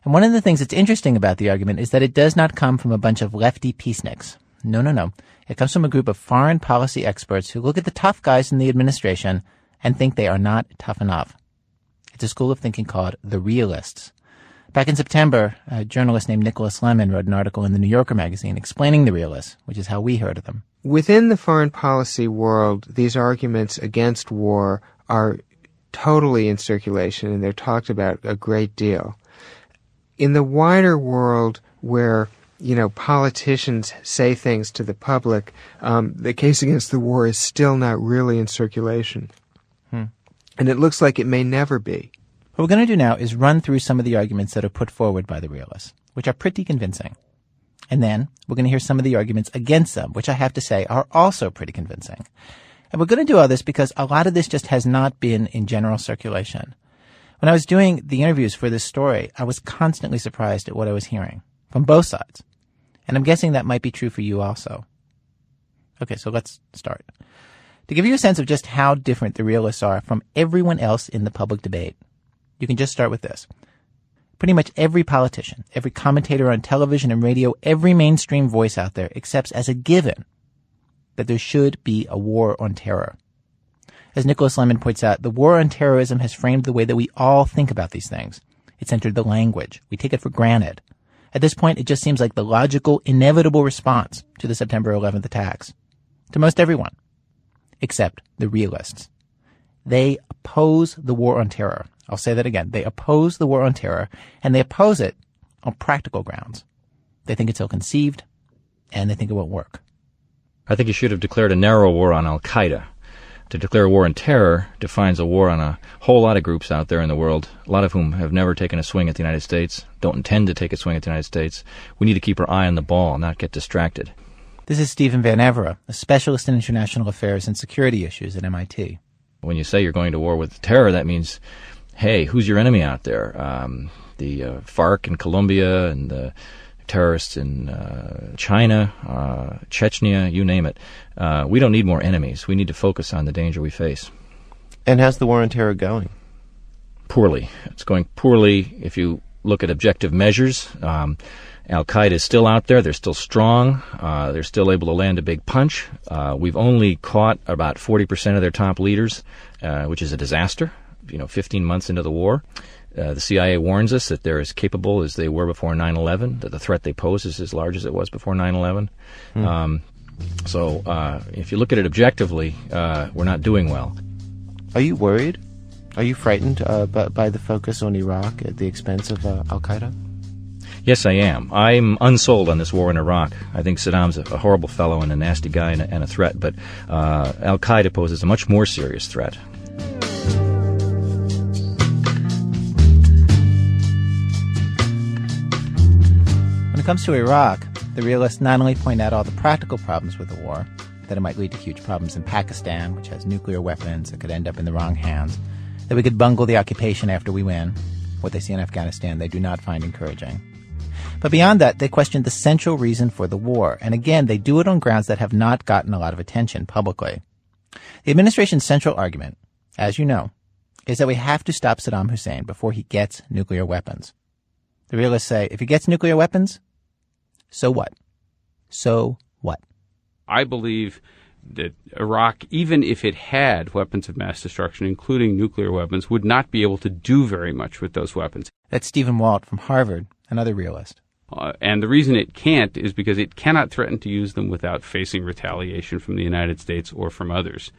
Speaker 1: And one of the things that's interesting about the argument is that it does not come from a bunch of lefty peaceniks. No, no, no. It comes from a group of foreign policy experts who look at the tough guys in the administration and think they are not tough enough. It's a school of thinking called the realists. Back in September, a journalist named Nicholas Lemann wrote an article in the New Yorker magazine explaining the realists, which is how we heard of them.
Speaker 14: Within the foreign policy world, these arguments against war are totally in circulation and they're talked about a great deal. In the wider world where you know, politicians say things to the public, um, the case against the war is still not really in circulation.
Speaker 1: Hmm.
Speaker 14: And it looks like it may never be.
Speaker 1: What we're going to do now is run through some of the arguments that are put forward by the realists, which are pretty convincing. And then we're going to hear some of the arguments against them, which I have to say are also pretty convincing. And we're going to do all this because a lot of this just has not been in general circulation. When I was doing the interviews for this story, I was constantly surprised at what I was hearing from both sides. And I'm guessing that might be true for you also. Okay, so let's start. To give you a sense of just how different the realists are from everyone else in the public debate, you can just start with this. Pretty much every politician, every commentator on television and radio, every mainstream voice out there accepts as a given that there should be a war on terror. As Nicholas Lemann points out, the war on terrorism has framed the way that we all think about these things. It's entered the language. We take it for granted. At this point, it just seems like the logical, inevitable response to the September 11th attacks. To most everyone. Except the realists. They oppose the war on terror. I'll say that again. They oppose the war on terror, and they oppose it on practical grounds. They think it's ill conceived, and they think it won't work.
Speaker 15: I think you should have declared a narrow war on Al Qaeda to declare war on terror defines a war on a whole lot of groups out there in the world, a lot of whom have never taken a swing at the United States, don't intend to take a swing at the United States. We need to keep our eye on the ball, not get distracted.
Speaker 1: This is Stephen Van Evera, a specialist in international affairs and security issues at MIT.
Speaker 15: When you say you're going to war with terror, that means, hey, who's your enemy out there? Um, the uh, FARC in Colombia and the terrorists in uh, China, uh, Chechnya, you name it. Uh, we don't need more enemies. We need to focus on the danger we face.
Speaker 16: And how's the war on terror going?
Speaker 15: Poorly. It's going poorly if you look at objective measures. Um, Al Qaeda is still out there. They're still strong. Uh, they're still able to land a big punch. Uh, we've only caught about 40% of their top leaders, uh, which is a disaster. You know, 15 months into the war. Uh, the CIA warns us that they're as capable as they were before 9/11. That the threat they pose is as large as it was before 9/11. Hmm. Um, so, uh, if you look at it objectively, uh, we're not doing well.
Speaker 16: Are you worried? Are you frightened uh, by, by, the focus on Iraq at the expense of uh, Al Qaeda?
Speaker 15: Yes, I am. I'm unsold on this war in Iraq. I think Saddam's a, a horrible fellow and a nasty guy and a, and a threat, but Al Qaeda poses a much more serious threat.
Speaker 1: It comes to Iraq, the realists not only point out all the practical problems with the war, that it might lead to huge problems in Pakistan, which has nuclear weapons that could end up in the wrong hands, that we could bungle the occupation after we win. What they see in Afghanistan, they do not find encouraging. But beyond that, they question the central reason for the war. And again, they do it on grounds that have not gotten a lot of attention publicly. The administration's central argument, as you know, is that we have to stop Saddam Hussein before he gets nuclear weapons. The realists say if he gets nuclear weapons, so what? So what?
Speaker 17: I believe that Iraq, even if it had weapons of mass destruction, including nuclear weapons, would not be able to do very much with those weapons.
Speaker 1: That's Stephen Walt from Harvard, another realist.
Speaker 17: Uh, and the reason it can't is because it cannot threaten to use them without facing retaliation from the United States or from others.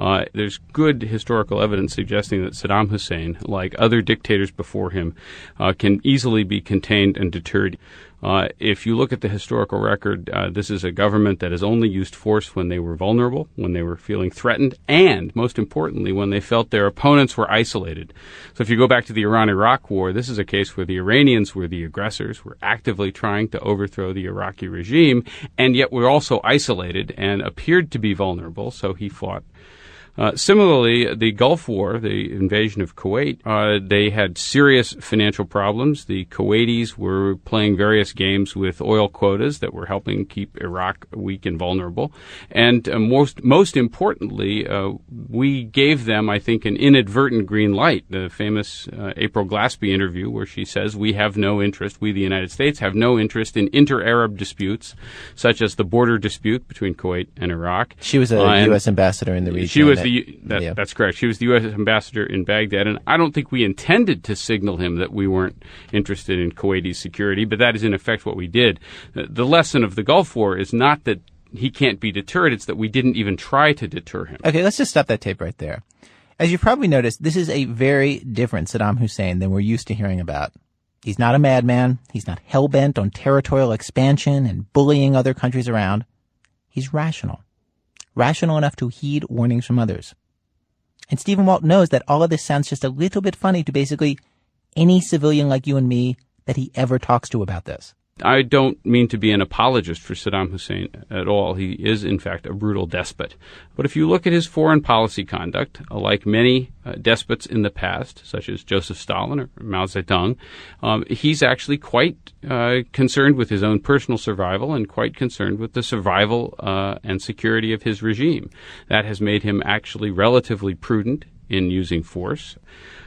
Speaker 17: Uh, there's good historical evidence suggesting that Saddam Hussein, like other dictators before him, uh, can easily be contained and deterred. Uh, if you look at the historical record, uh, this is a government that has only used force when they were vulnerable, when they were feeling threatened, and most importantly, when they felt their opponents were isolated. So if you go back to the Iran Iraq War, this is a case where the Iranians were the aggressors, were actively trying to overthrow the Iraqi regime, and yet were also isolated and appeared to be vulnerable, so he fought uh, similarly, the Gulf War, the invasion of Kuwait, uh, they had serious financial problems. The Kuwaitis were playing various games with oil quotas that were helping keep Iraq weak and vulnerable. And uh, most most importantly, uh, we gave them, I think, an inadvertent green light. The famous uh, April Glaspie interview, where she says, "We have no interest. We, the United States, have no interest in inter-Arab disputes, such as the border dispute between Kuwait and Iraq."
Speaker 16: She was a U.S. ambassador in the region.
Speaker 17: She was the that,
Speaker 1: Yeah.
Speaker 17: that's correct. She was the U.S. ambassador in Baghdad, and I don't think we intended to signal him that we weren't interested in Kuwaiti security, but that is in effect what we did. The, lesson of the Gulf War is not that he can't be deterred; it's that we didn't even try to deter him.
Speaker 1: Okay, let's just stop that tape right there. As you've probably noticed, this is a very different Saddam Hussein than we're used to hearing about. He's not a madman. He's not hell-bent on territorial expansion and bullying other countries around. He's rational. Rational enough to heed warnings from others. And Stephen Walt knows that all of this sounds just a little bit funny to basically any civilian like you and me that he ever talks to about this.
Speaker 17: I don't mean to be an apologist for Saddam Hussein at all. He is, in fact, a brutal despot. But if you look at his foreign policy conduct, uh, like many uh, despots in the past, such as Joseph Stalin or Mao Zedong, um, he's actually quite uh, concerned with his own personal survival and quite concerned with the survival uh, and security of his regime. That has made him actually relatively prudent in using force.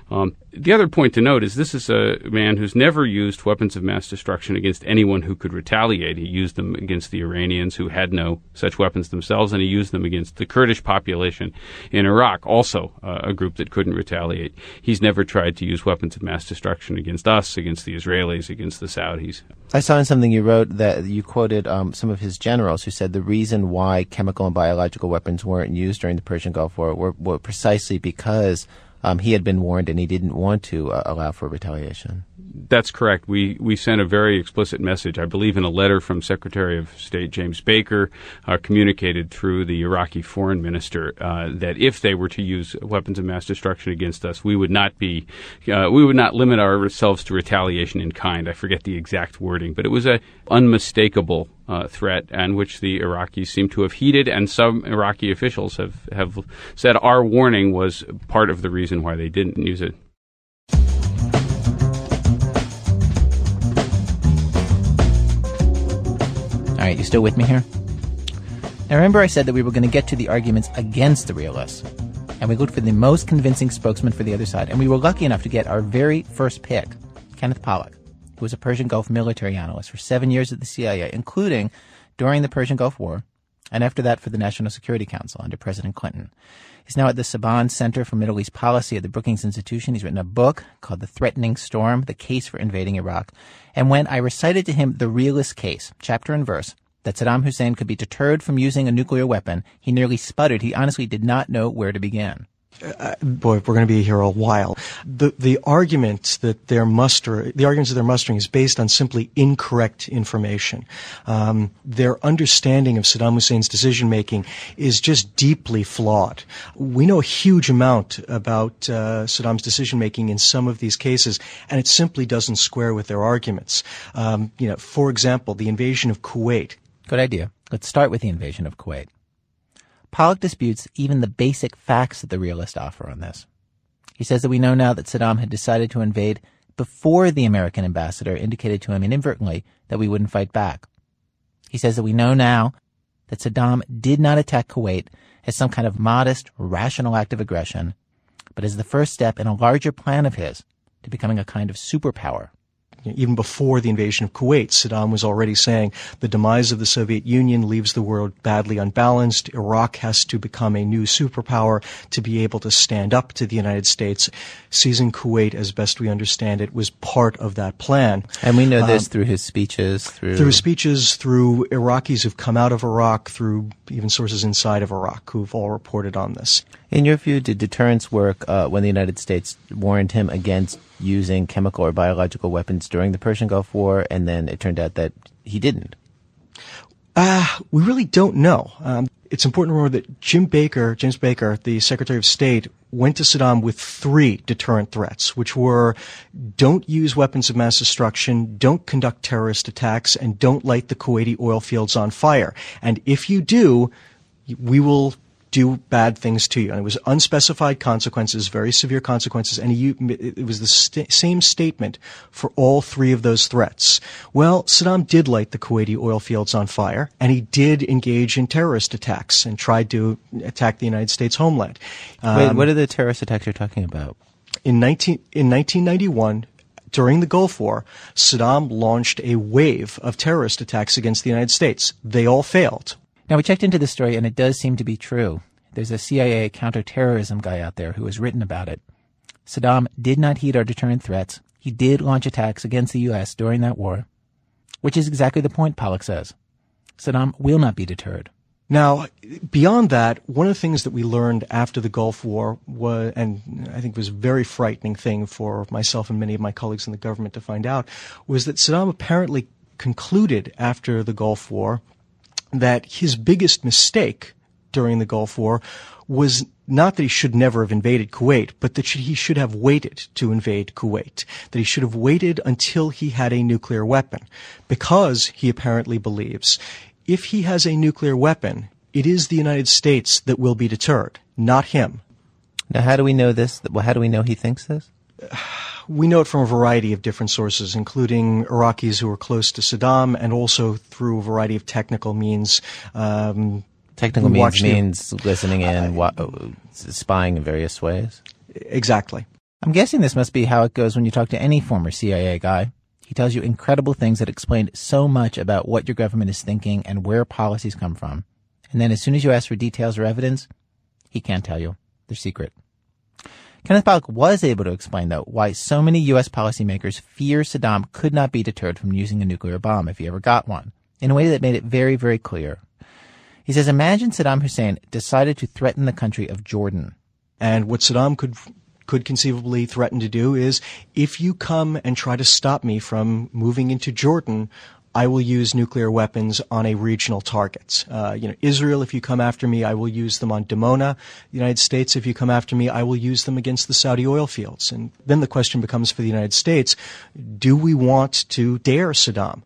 Speaker 17: Um, the other point to note is this is a man who's never used weapons of mass destruction against anyone who could retaliate. He used them against the Iranians who had no such weapons themselves, and he used them against the Kurdish population in Iraq, also uh, a group that couldn't retaliate. He's never tried to use weapons of mass destruction against us, against the Israelis, against the Saudis.
Speaker 16: I saw in something you wrote that you quoted um, some of his generals who said the reason why chemical and biological weapons weren't used during the Persian Gulf War were, were precisely because um, he had been warned and he didn't want to uh, allow for retaliation.
Speaker 17: That's correct. We we sent a very explicit message, I believe, in a letter from Secretary of State James Baker, uh, communicated through the Iraqi Foreign Minister, uh, that if they were to use weapons of mass destruction against us, we would not be, uh, we would not limit ourselves to retaliation in kind. I forget the exact wording, but it was a unmistakable uh, threat, and which the Iraqis seem to have heeded, and some Iraqi officials have have said our warning was part of the reason why they didn't use it.
Speaker 1: All right, you still with me here? Now remember I said that we were going to get to the arguments against the realists. And we looked for the most convincing spokesman for the other side. And we were lucky enough to get our very first pick, Kenneth Pollack, who was a Persian Gulf military analyst for seven years at the CIA, including during the Persian Gulf War, and after that for the National Security Council under President Clinton. He's now at the Saban Center for Middle East Policy at the Brookings Institution. He's written a book called The Threatening Storm, The Case for Invading Iraq. And when I recited to him the realist case, chapter and verse, that Saddam Hussein could be deterred from using a nuclear weapon, he nearly sputtered. He honestly did not know where to begin.
Speaker 18: Uh, boy, we're going to be here a while. The the argument that they're muster, the arguments that they're mustering is based on simply incorrect information. Um, their understanding of Saddam Hussein's decision making is just deeply flawed. We know a huge amount about uh, Saddam's decision making in some of these cases, and it simply doesn't square with their arguments. Um, you know, for example, the invasion of Kuwait.
Speaker 1: Good idea. Let's start with the invasion of Kuwait. Pollack disputes even the basic facts that the realists offer on this. He says that we know now that Saddam had decided to invade before the American ambassador indicated to him inadvertently that we wouldn't fight back. He says that we know now that Saddam did not attack Kuwait as some kind of modest, rational act of aggression, but as the first step in a larger plan of his to becoming a kind of superpower.
Speaker 18: Even before the invasion of Kuwait, Saddam was already saying the demise of the Soviet Union leaves the world badly unbalanced. Iraq has to become a new superpower to be able to stand up to the United States. Seizing Kuwait, as best we understand it, was part of that plan.
Speaker 1: And we know this
Speaker 18: Um,
Speaker 1: through his speeches, through
Speaker 18: through speeches, through Iraqis who've come out of Iraq, through even sources inside of Iraq who've all reported on this.
Speaker 16: In your view, did deterrence work uh, when the United States warned him against using chemical or biological weapons during the Persian Gulf War, and then it turned out that he didn't?
Speaker 18: Uh, we really don't know. Um, it's important to remember that Jim Baker, James Baker, the Secretary of State, went to Saddam with three deterrent threats, which were don't use weapons of mass destruction, don't conduct terrorist attacks, and don't light the Kuwaiti oil fields on fire. And if you do, we will do bad things to you. And it was unspecified consequences, very severe consequences, and he, it was the st- same statement for all three of those threats. Well, Saddam did light the Kuwaiti oil fields on fire, and he did engage in terrorist attacks and tried to attack the United States homeland.
Speaker 16: Wait,
Speaker 18: Um,
Speaker 16: what are the terrorist attacks you're talking about?
Speaker 18: in 19, in 1991, during the Gulf War, Saddam launched a wave of terrorist attacks against the United States. They all failed.
Speaker 1: Now, we checked into this story, and it does seem to be true. There's a CIA counterterrorism guy out there who has written about it. Saddam did not heed our deterrent threats. He did launch attacks against the U.S. during that war, which is exactly the point, Pollack says. Saddam will not be deterred.
Speaker 18: Now, beyond that, one of the things that we learned after the Gulf War was, and I think was a very frightening thing for myself and many of my colleagues in the government to find out, was that Saddam apparently concluded after the Gulf War that his biggest mistake during the Gulf War was not that he should never have invaded Kuwait, but that he should have waited to invade Kuwait. That he should have waited until he had a nuclear weapon. Because he apparently believes if he has a nuclear weapon, it is the United States that will be deterred, not him.
Speaker 16: Now, how do we know this? Well, how do we know he thinks this?
Speaker 18: We know it from a variety of different sources, including Iraqis who were close to Saddam, and also through a variety of technical means. Um,
Speaker 16: technical means means listening in, wa- spying in various ways.
Speaker 18: Exactly.
Speaker 1: I'm guessing this must be how it goes when you talk to any former CIA guy. He tells you incredible things that explain so much about what your government is thinking and where policies come from. And then as soon as you ask for details or evidence, he can't tell you. They're secret. Kenneth Pollack was able to explain, though, why so many U.S. policymakers fear Saddam could not be deterred from using a nuclear bomb if he ever got one, in a way that made it very, very clear. He says, imagine Saddam Hussein decided to threaten the country of Jordan.
Speaker 18: And what Saddam could could conceivably threaten to do is if you come and try to stop me from moving into Jordan, I will use nuclear weapons on a regional target. Uh, you know, Israel, if you come after me, I will use them on Dimona. The United States, if you come after me, I will use them against the Saudi oil fields. And then the question becomes for the United States, do we want to dare Saddam?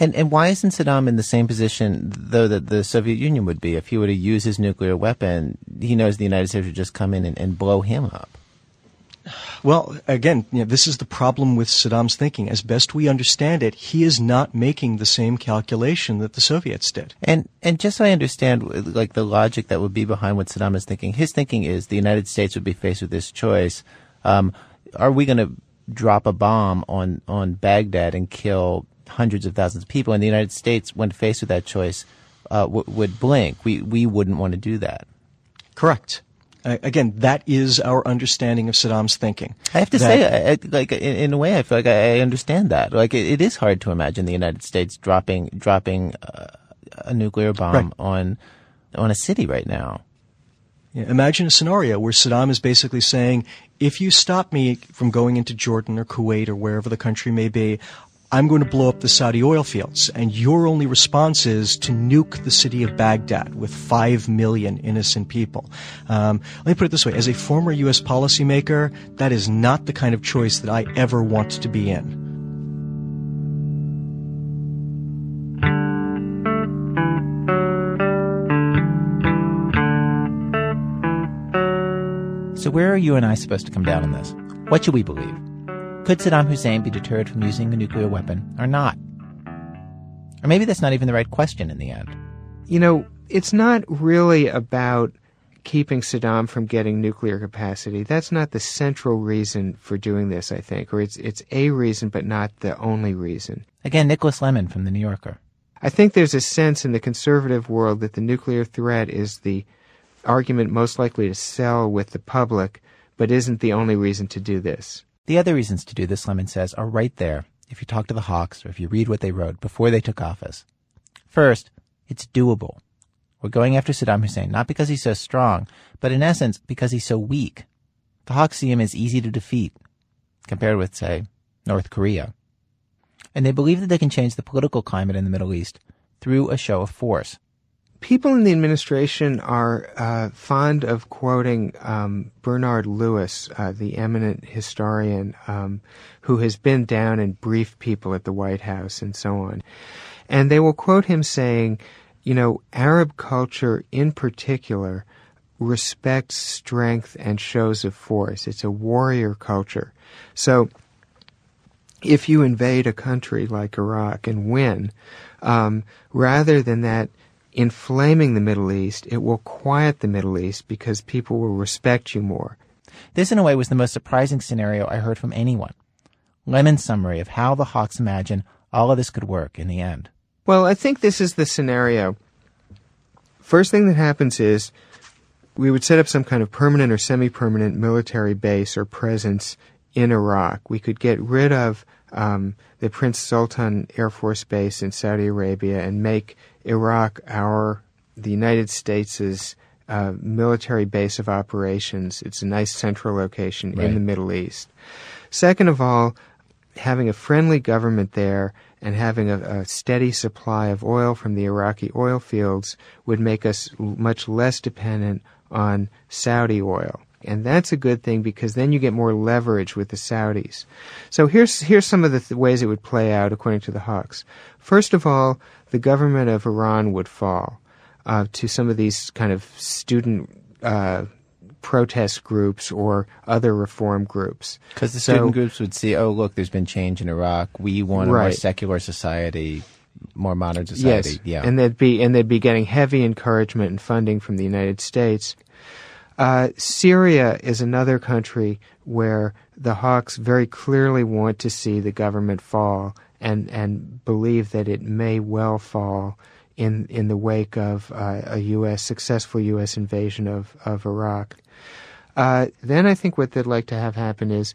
Speaker 16: And and why isn't Saddam in the same position though that the Soviet Union would be if he were to use his nuclear weapon? He knows the United States would just come in and, and blow him up.
Speaker 18: Well, again, you know, this is the problem with Saddam's thinking. As best we understand it, he is not making the same calculation that the Soviets did.
Speaker 16: And and just so I understand, like the logic that would be behind what Saddam is thinking, his thinking is the United States would be faced with this choice: um, Are we going to drop a bomb on on Baghdad and kill hundreds of thousands of people. And the United States, when faced with that choice, uh, w- would blink. We we wouldn't want to do that.
Speaker 18: Correct. Uh, again, that is our understanding of Saddam's thinking.
Speaker 16: I have to say, I, like in, a way, I feel like I, I understand that. Like it, it is hard to imagine the United States dropping dropping uh, a nuclear bomb right. on on a city right now.
Speaker 18: Yeah, imagine a scenario where Saddam is basically saying, if you stop me from going into Jordan or Kuwait or wherever the country may be, I'm going to blow up the Saudi oil fields, and your only response is to nuke the city of Baghdad with five million innocent people. Um, let me put it this way: as a former U.S. policymaker, that is not the kind of choice that I ever want to be in.
Speaker 1: So, where are you and I supposed to come down on this? What should we believe? Could Saddam Hussein be deterred from using a nuclear weapon or not? Or maybe that's not even the right question in the end.
Speaker 14: You know, it's not really about keeping Saddam from getting nuclear capacity. That's not the central reason for doing this, I think, or it's it's a reason but not the only reason.
Speaker 1: Again, Nicholas Lemann from the New Yorker.
Speaker 14: I think there's a sense in the conservative world that the nuclear threat is the argument most likely to sell with the public, but isn't the only reason to do this.
Speaker 1: The other reasons to do this, Lemann says, are right there if you talk to the Hawks or if you read what they wrote before they took office. First, it's doable. We're going after Saddam Hussein not because he's so strong, but in essence because he's so weak. The Hawks see him as easy to defeat, compared with, say, North Korea. And they believe that they can change the political climate in the Middle East through a show of force
Speaker 14: people in the administration are uh, fond of quoting um, Bernard Lewis, uh, the eminent historian um, who has been down and briefed people at the White House and so on. And they will quote him saying, you know, Arab culture in particular respects strength and shows of force. It's a warrior culture. So, if you invade a country like Iraq and win, um, rather than that inflaming the Middle East, it will quiet the Middle East because people will respect you more.
Speaker 1: This, in a way, was the most surprising scenario I heard from anyone. Lemann's summary of how the Hawks imagine all of this could work in the end.
Speaker 14: Well, I think this is the scenario. First thing that happens is we would set up some kind of permanent or semi-permanent military base or presence in Iraq. We could get rid of um, the Prince Sultan Air Force Base in Saudi Arabia and make Iraq our the United States' uh, military base of operations. It's a nice central location
Speaker 16: Right.
Speaker 14: in the Middle East. Second of all, having a friendly government there and having a, a steady supply of oil from the Iraqi oil fields would make us l- much less dependent on Saudi oil. And that's a good thing because then you get more leverage with the Saudis. So here's here's some of the th- ways it would play out according to the Hawks. First of all, the government of Iran would fall uh, to some of these kind of student uh, protest groups or other reform groups.
Speaker 16: Because the
Speaker 14: So-
Speaker 16: student groups would see, oh, look, there's been change in Iraq. We want a more secular society, more modern society.
Speaker 14: Yes,
Speaker 16: Yeah.
Speaker 14: and they'd be and they'd be getting heavy encouragement and funding from the United States. Uh, Syria is another country where the Hawks very clearly want to see the government fall and and believe that it may well fall in in the wake of uh, a U.S. successful U.S. invasion of of Iraq. Uh, then I think what they'd like to have happen is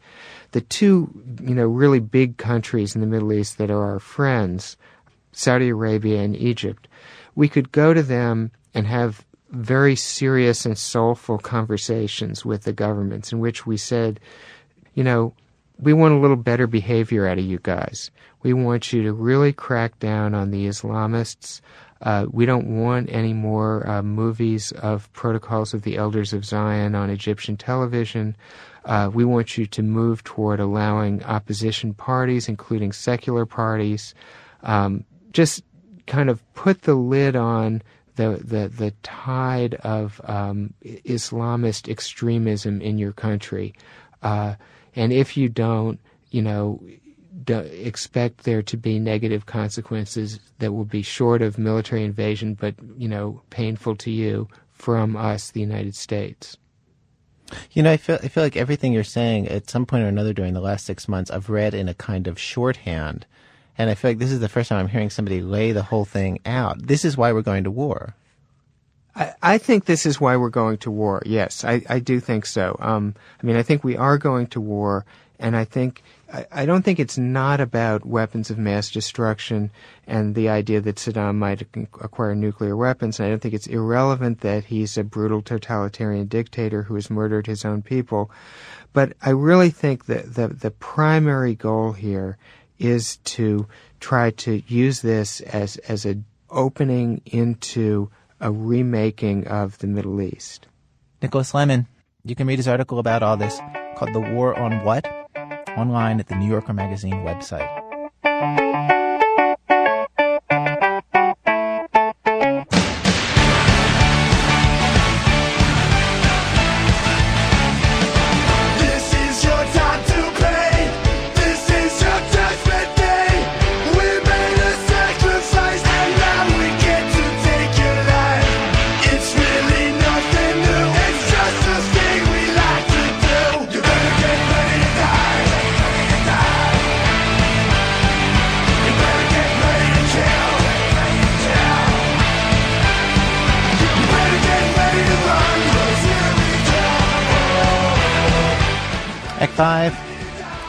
Speaker 14: the two, you know, really big countries in the Middle East that are our friends, Saudi Arabia and Egypt. We could go to them and have very serious and soulful conversations with the governments in which we said, you know, we want a little better behavior out of you guys. We want you to really crack down on the Islamists. Uh, we don't want any more uh, movies of Protocols of the Elders of Zion on Egyptian television. Uh, we want you to move toward allowing opposition parties, including secular parties, um, just kind of put the lid on the the, the tide of um, Islamist extremism in your country. Uh, and if you don't, you know, expect there to be negative consequences that will be short of military invasion, but you know, painful to you from us, the United States.
Speaker 16: You know, I feel I feel like everything you're saying at some point or another during the last six months, I've read in a kind of shorthand, and I feel like this is the first time I'm hearing somebody lay the whole thing out. This is why we're going to war.
Speaker 14: I, I think this is why we're going to war. Yes, I, I do think so. Um, I mean, I think we are going to war, and I think I, I don't think it's not about weapons of mass destruction and the idea that Saddam might acquire nuclear weapons. And I don't think it's irrelevant that he's a brutal totalitarian dictator who has murdered his own people. But I really think that the the primary goal here is to try to use this as as a opening into a remaking of the Middle East.
Speaker 1: Nicholas Lemann. You can read his article about all this called The War on What? online at the New Yorker Magazine website.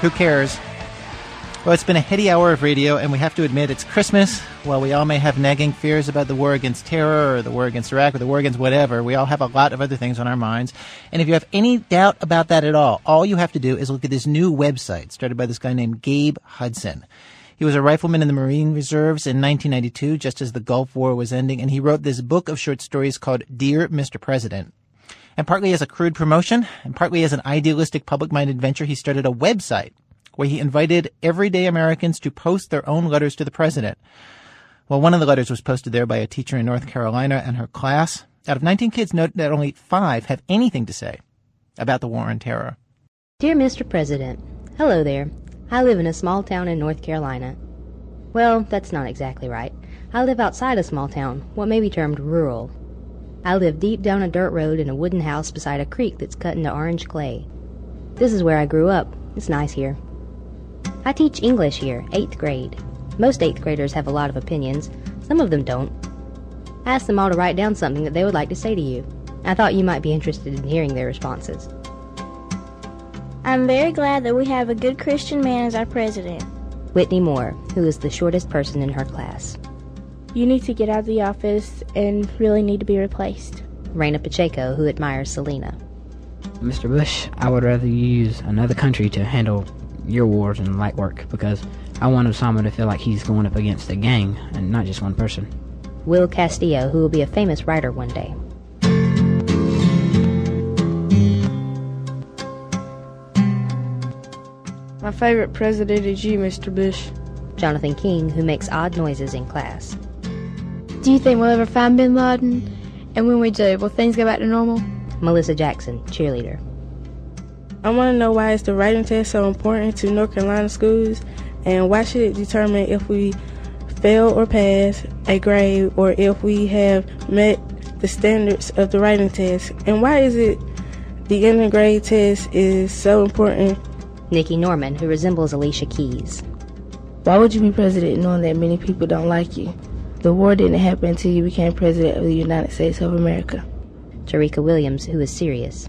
Speaker 1: Who cares? Well, it's been a heady hour of radio, and we have to admit it's Christmas. While we all may have nagging fears about the war against terror, or the war against Iraq, or the war against whatever, we all have a lot of other things on our minds. And if you have any doubt about that at all, all you have to do is look at this new website started by this guy named Gabe Hudson. He was a rifleman in the Marine Reserves in 1992, just as the Gulf War was ending, and he wrote this book of short stories called Dear Mr. President. And partly as a crude promotion, and partly as an idealistic public-minded venture, he started a website where he invited everyday Americans to post their own letters to the president. Well, one of the letters was posted there by a teacher in North Carolina and her class. Out of 19 kids, note that only five have anything to say about the war on terror.
Speaker 19: Dear Mr. President, hello there. I live in a small town in North Carolina. Well, that's not exactly right. I live outside a small town, what may be termed rural. I live deep down a dirt road in a wooden house beside a creek that's cut into orange clay. This is where I grew up. It's nice here. I teach English here, 8th grade. Most 8th graders have a lot of opinions. Some of them don't. I ask them all to write down something that they would like to say to you. I thought you might be interested in hearing their responses.
Speaker 20: I'm very glad that we have a good Christian man as our president.
Speaker 19: Whitney Moore, who is the shortest person in her class.
Speaker 20: You need to get out of the office and really need to be replaced.
Speaker 19: Raina Pacheco, who admires Selena.
Speaker 21: Mr. Bush, I would rather you use another country to handle your wars and light work because I want Osama to feel like he's going up against a gang and not just one person.
Speaker 19: Will Castillo, who will be a famous writer one day.
Speaker 22: My favorite president is you, Mr. Bush.
Speaker 19: Jonathan King, who makes odd noises in class.
Speaker 20: Do you think we'll ever find bin Laden? And when we do, will things go back to normal?
Speaker 19: Melissa Jackson, cheerleader.
Speaker 22: I want to know why is the writing test so important to North Carolina schools, and why should it determine if we fail or pass a grade, or if we have met the standards of the writing test, and why is it the end of grade test is so important?
Speaker 19: Nikki Norman, who resembles Alicia Keys.
Speaker 22: Why would you be president knowing that many people don't like you? The war didn't happen until you became president of the United States of America.
Speaker 19: Tarika Williams, who is serious.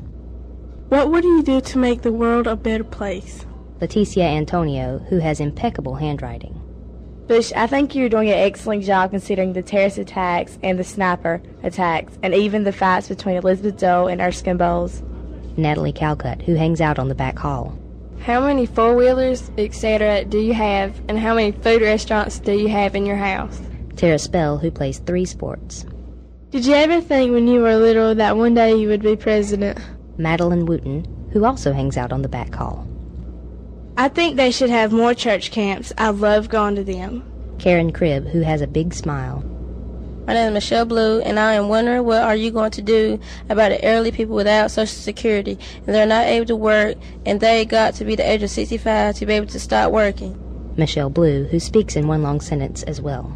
Speaker 22: What would you do to make the world a better place?
Speaker 19: Leticia Antonio, who has impeccable handwriting.
Speaker 23: Bush, I think you're doing an excellent job considering the terrorist attacks and the sniper attacks, and even the fights between Elizabeth Dole and Erskine Bowles.
Speaker 19: Natalie Calcutt, who hangs out on the back hall.
Speaker 23: How many four wheelers, etc., do you have, and how many food restaurants do you have in your house?
Speaker 19: Tara Spell, who plays three sports.
Speaker 20: Did you ever think when you were little that one day you would be president?
Speaker 19: Madeline Wooten, who also hangs out on the back hall.
Speaker 20: I think they should have more church camps. I love going to them.
Speaker 19: Karen Cribb, who has a big smile.
Speaker 24: My name is Michelle Blue, and I am wondering what are you going to do about the elderly people without Social Security, and they're not able to work, and they got to be the age of 65 to be able to start working.
Speaker 19: Michelle Blue, who speaks in one long sentence as well.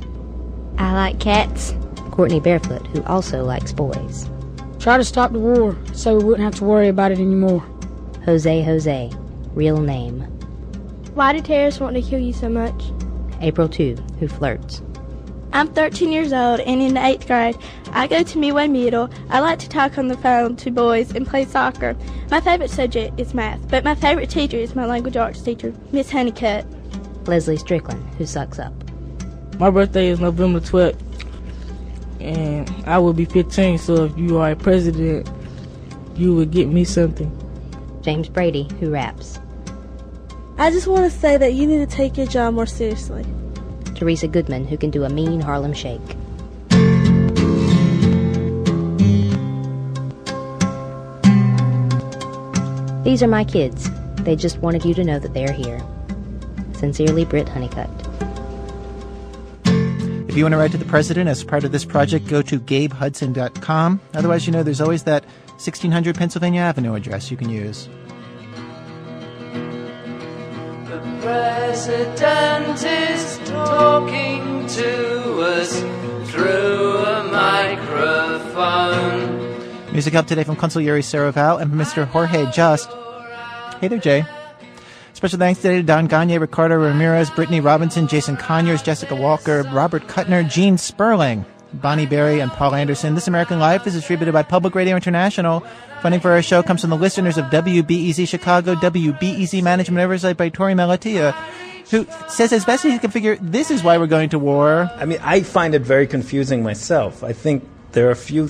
Speaker 20: I like cats.
Speaker 19: Courtney Barefoot, who also likes boys.
Speaker 25: Try to stop the war so we wouldn't have to worry about it anymore.
Speaker 19: Jose Jose, real name.
Speaker 20: Why do terrorists want to kill you so much?
Speaker 19: April 2, who flirts.
Speaker 20: I'm 13 years old and in the 8th grade. I go to Midway Middle. I like to talk on the phone to boys and play soccer. My favorite subject is math, but my favorite teacher is my language arts teacher, Miss Honeycutt.
Speaker 19: Leslie Strickland, who sucks up.
Speaker 22: My birthday is November 12th, and I will be 15, so if you are a president, you would get me something.
Speaker 19: James Brady, who raps.
Speaker 20: I just want to say that you need to take your job more seriously.
Speaker 19: Teresa Goodman, who can do a mean Harlem shake. These are my kids. They just wanted you to know that they're here. Sincerely, Britt Honeycutt.
Speaker 1: If you want to write to the president as part of this project, go to gabehudson.com. Otherwise, you know, there's always that 1600 Pennsylvania Avenue address you can use.
Speaker 8: The president is talking to us through a microphone.
Speaker 1: Music help today from Consigliere Saraval and Mr. Jorge Just. Hey there, Jay. Special thanks today to Don Gagne, Ricardo Ramirez, Brittany Robinson, Jason Conyers, Jessica Walker, Robert Kuttner, Gene Sperling, Bonnie Berry, and Paul Anderson. This American Life is distributed by Public Radio International. Funding for our show comes from the listeners of WBEZ Chicago, WBEZ Management Oversight by Torey Malatia, who says as best as he can figure, this is why we're going to war.
Speaker 9: I mean, I find it very confusing myself. I think there are a few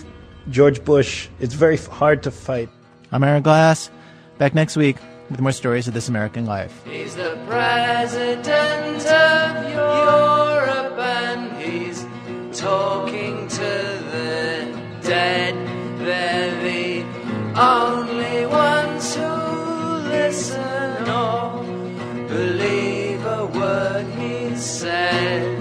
Speaker 9: George Bush. It's very hard to fight.
Speaker 1: I'm Ira Glass. Back next week with more stories of this American life.
Speaker 8: He's the president of Europe and he's talking to the dead. They're the only ones who listen or believe a word he said.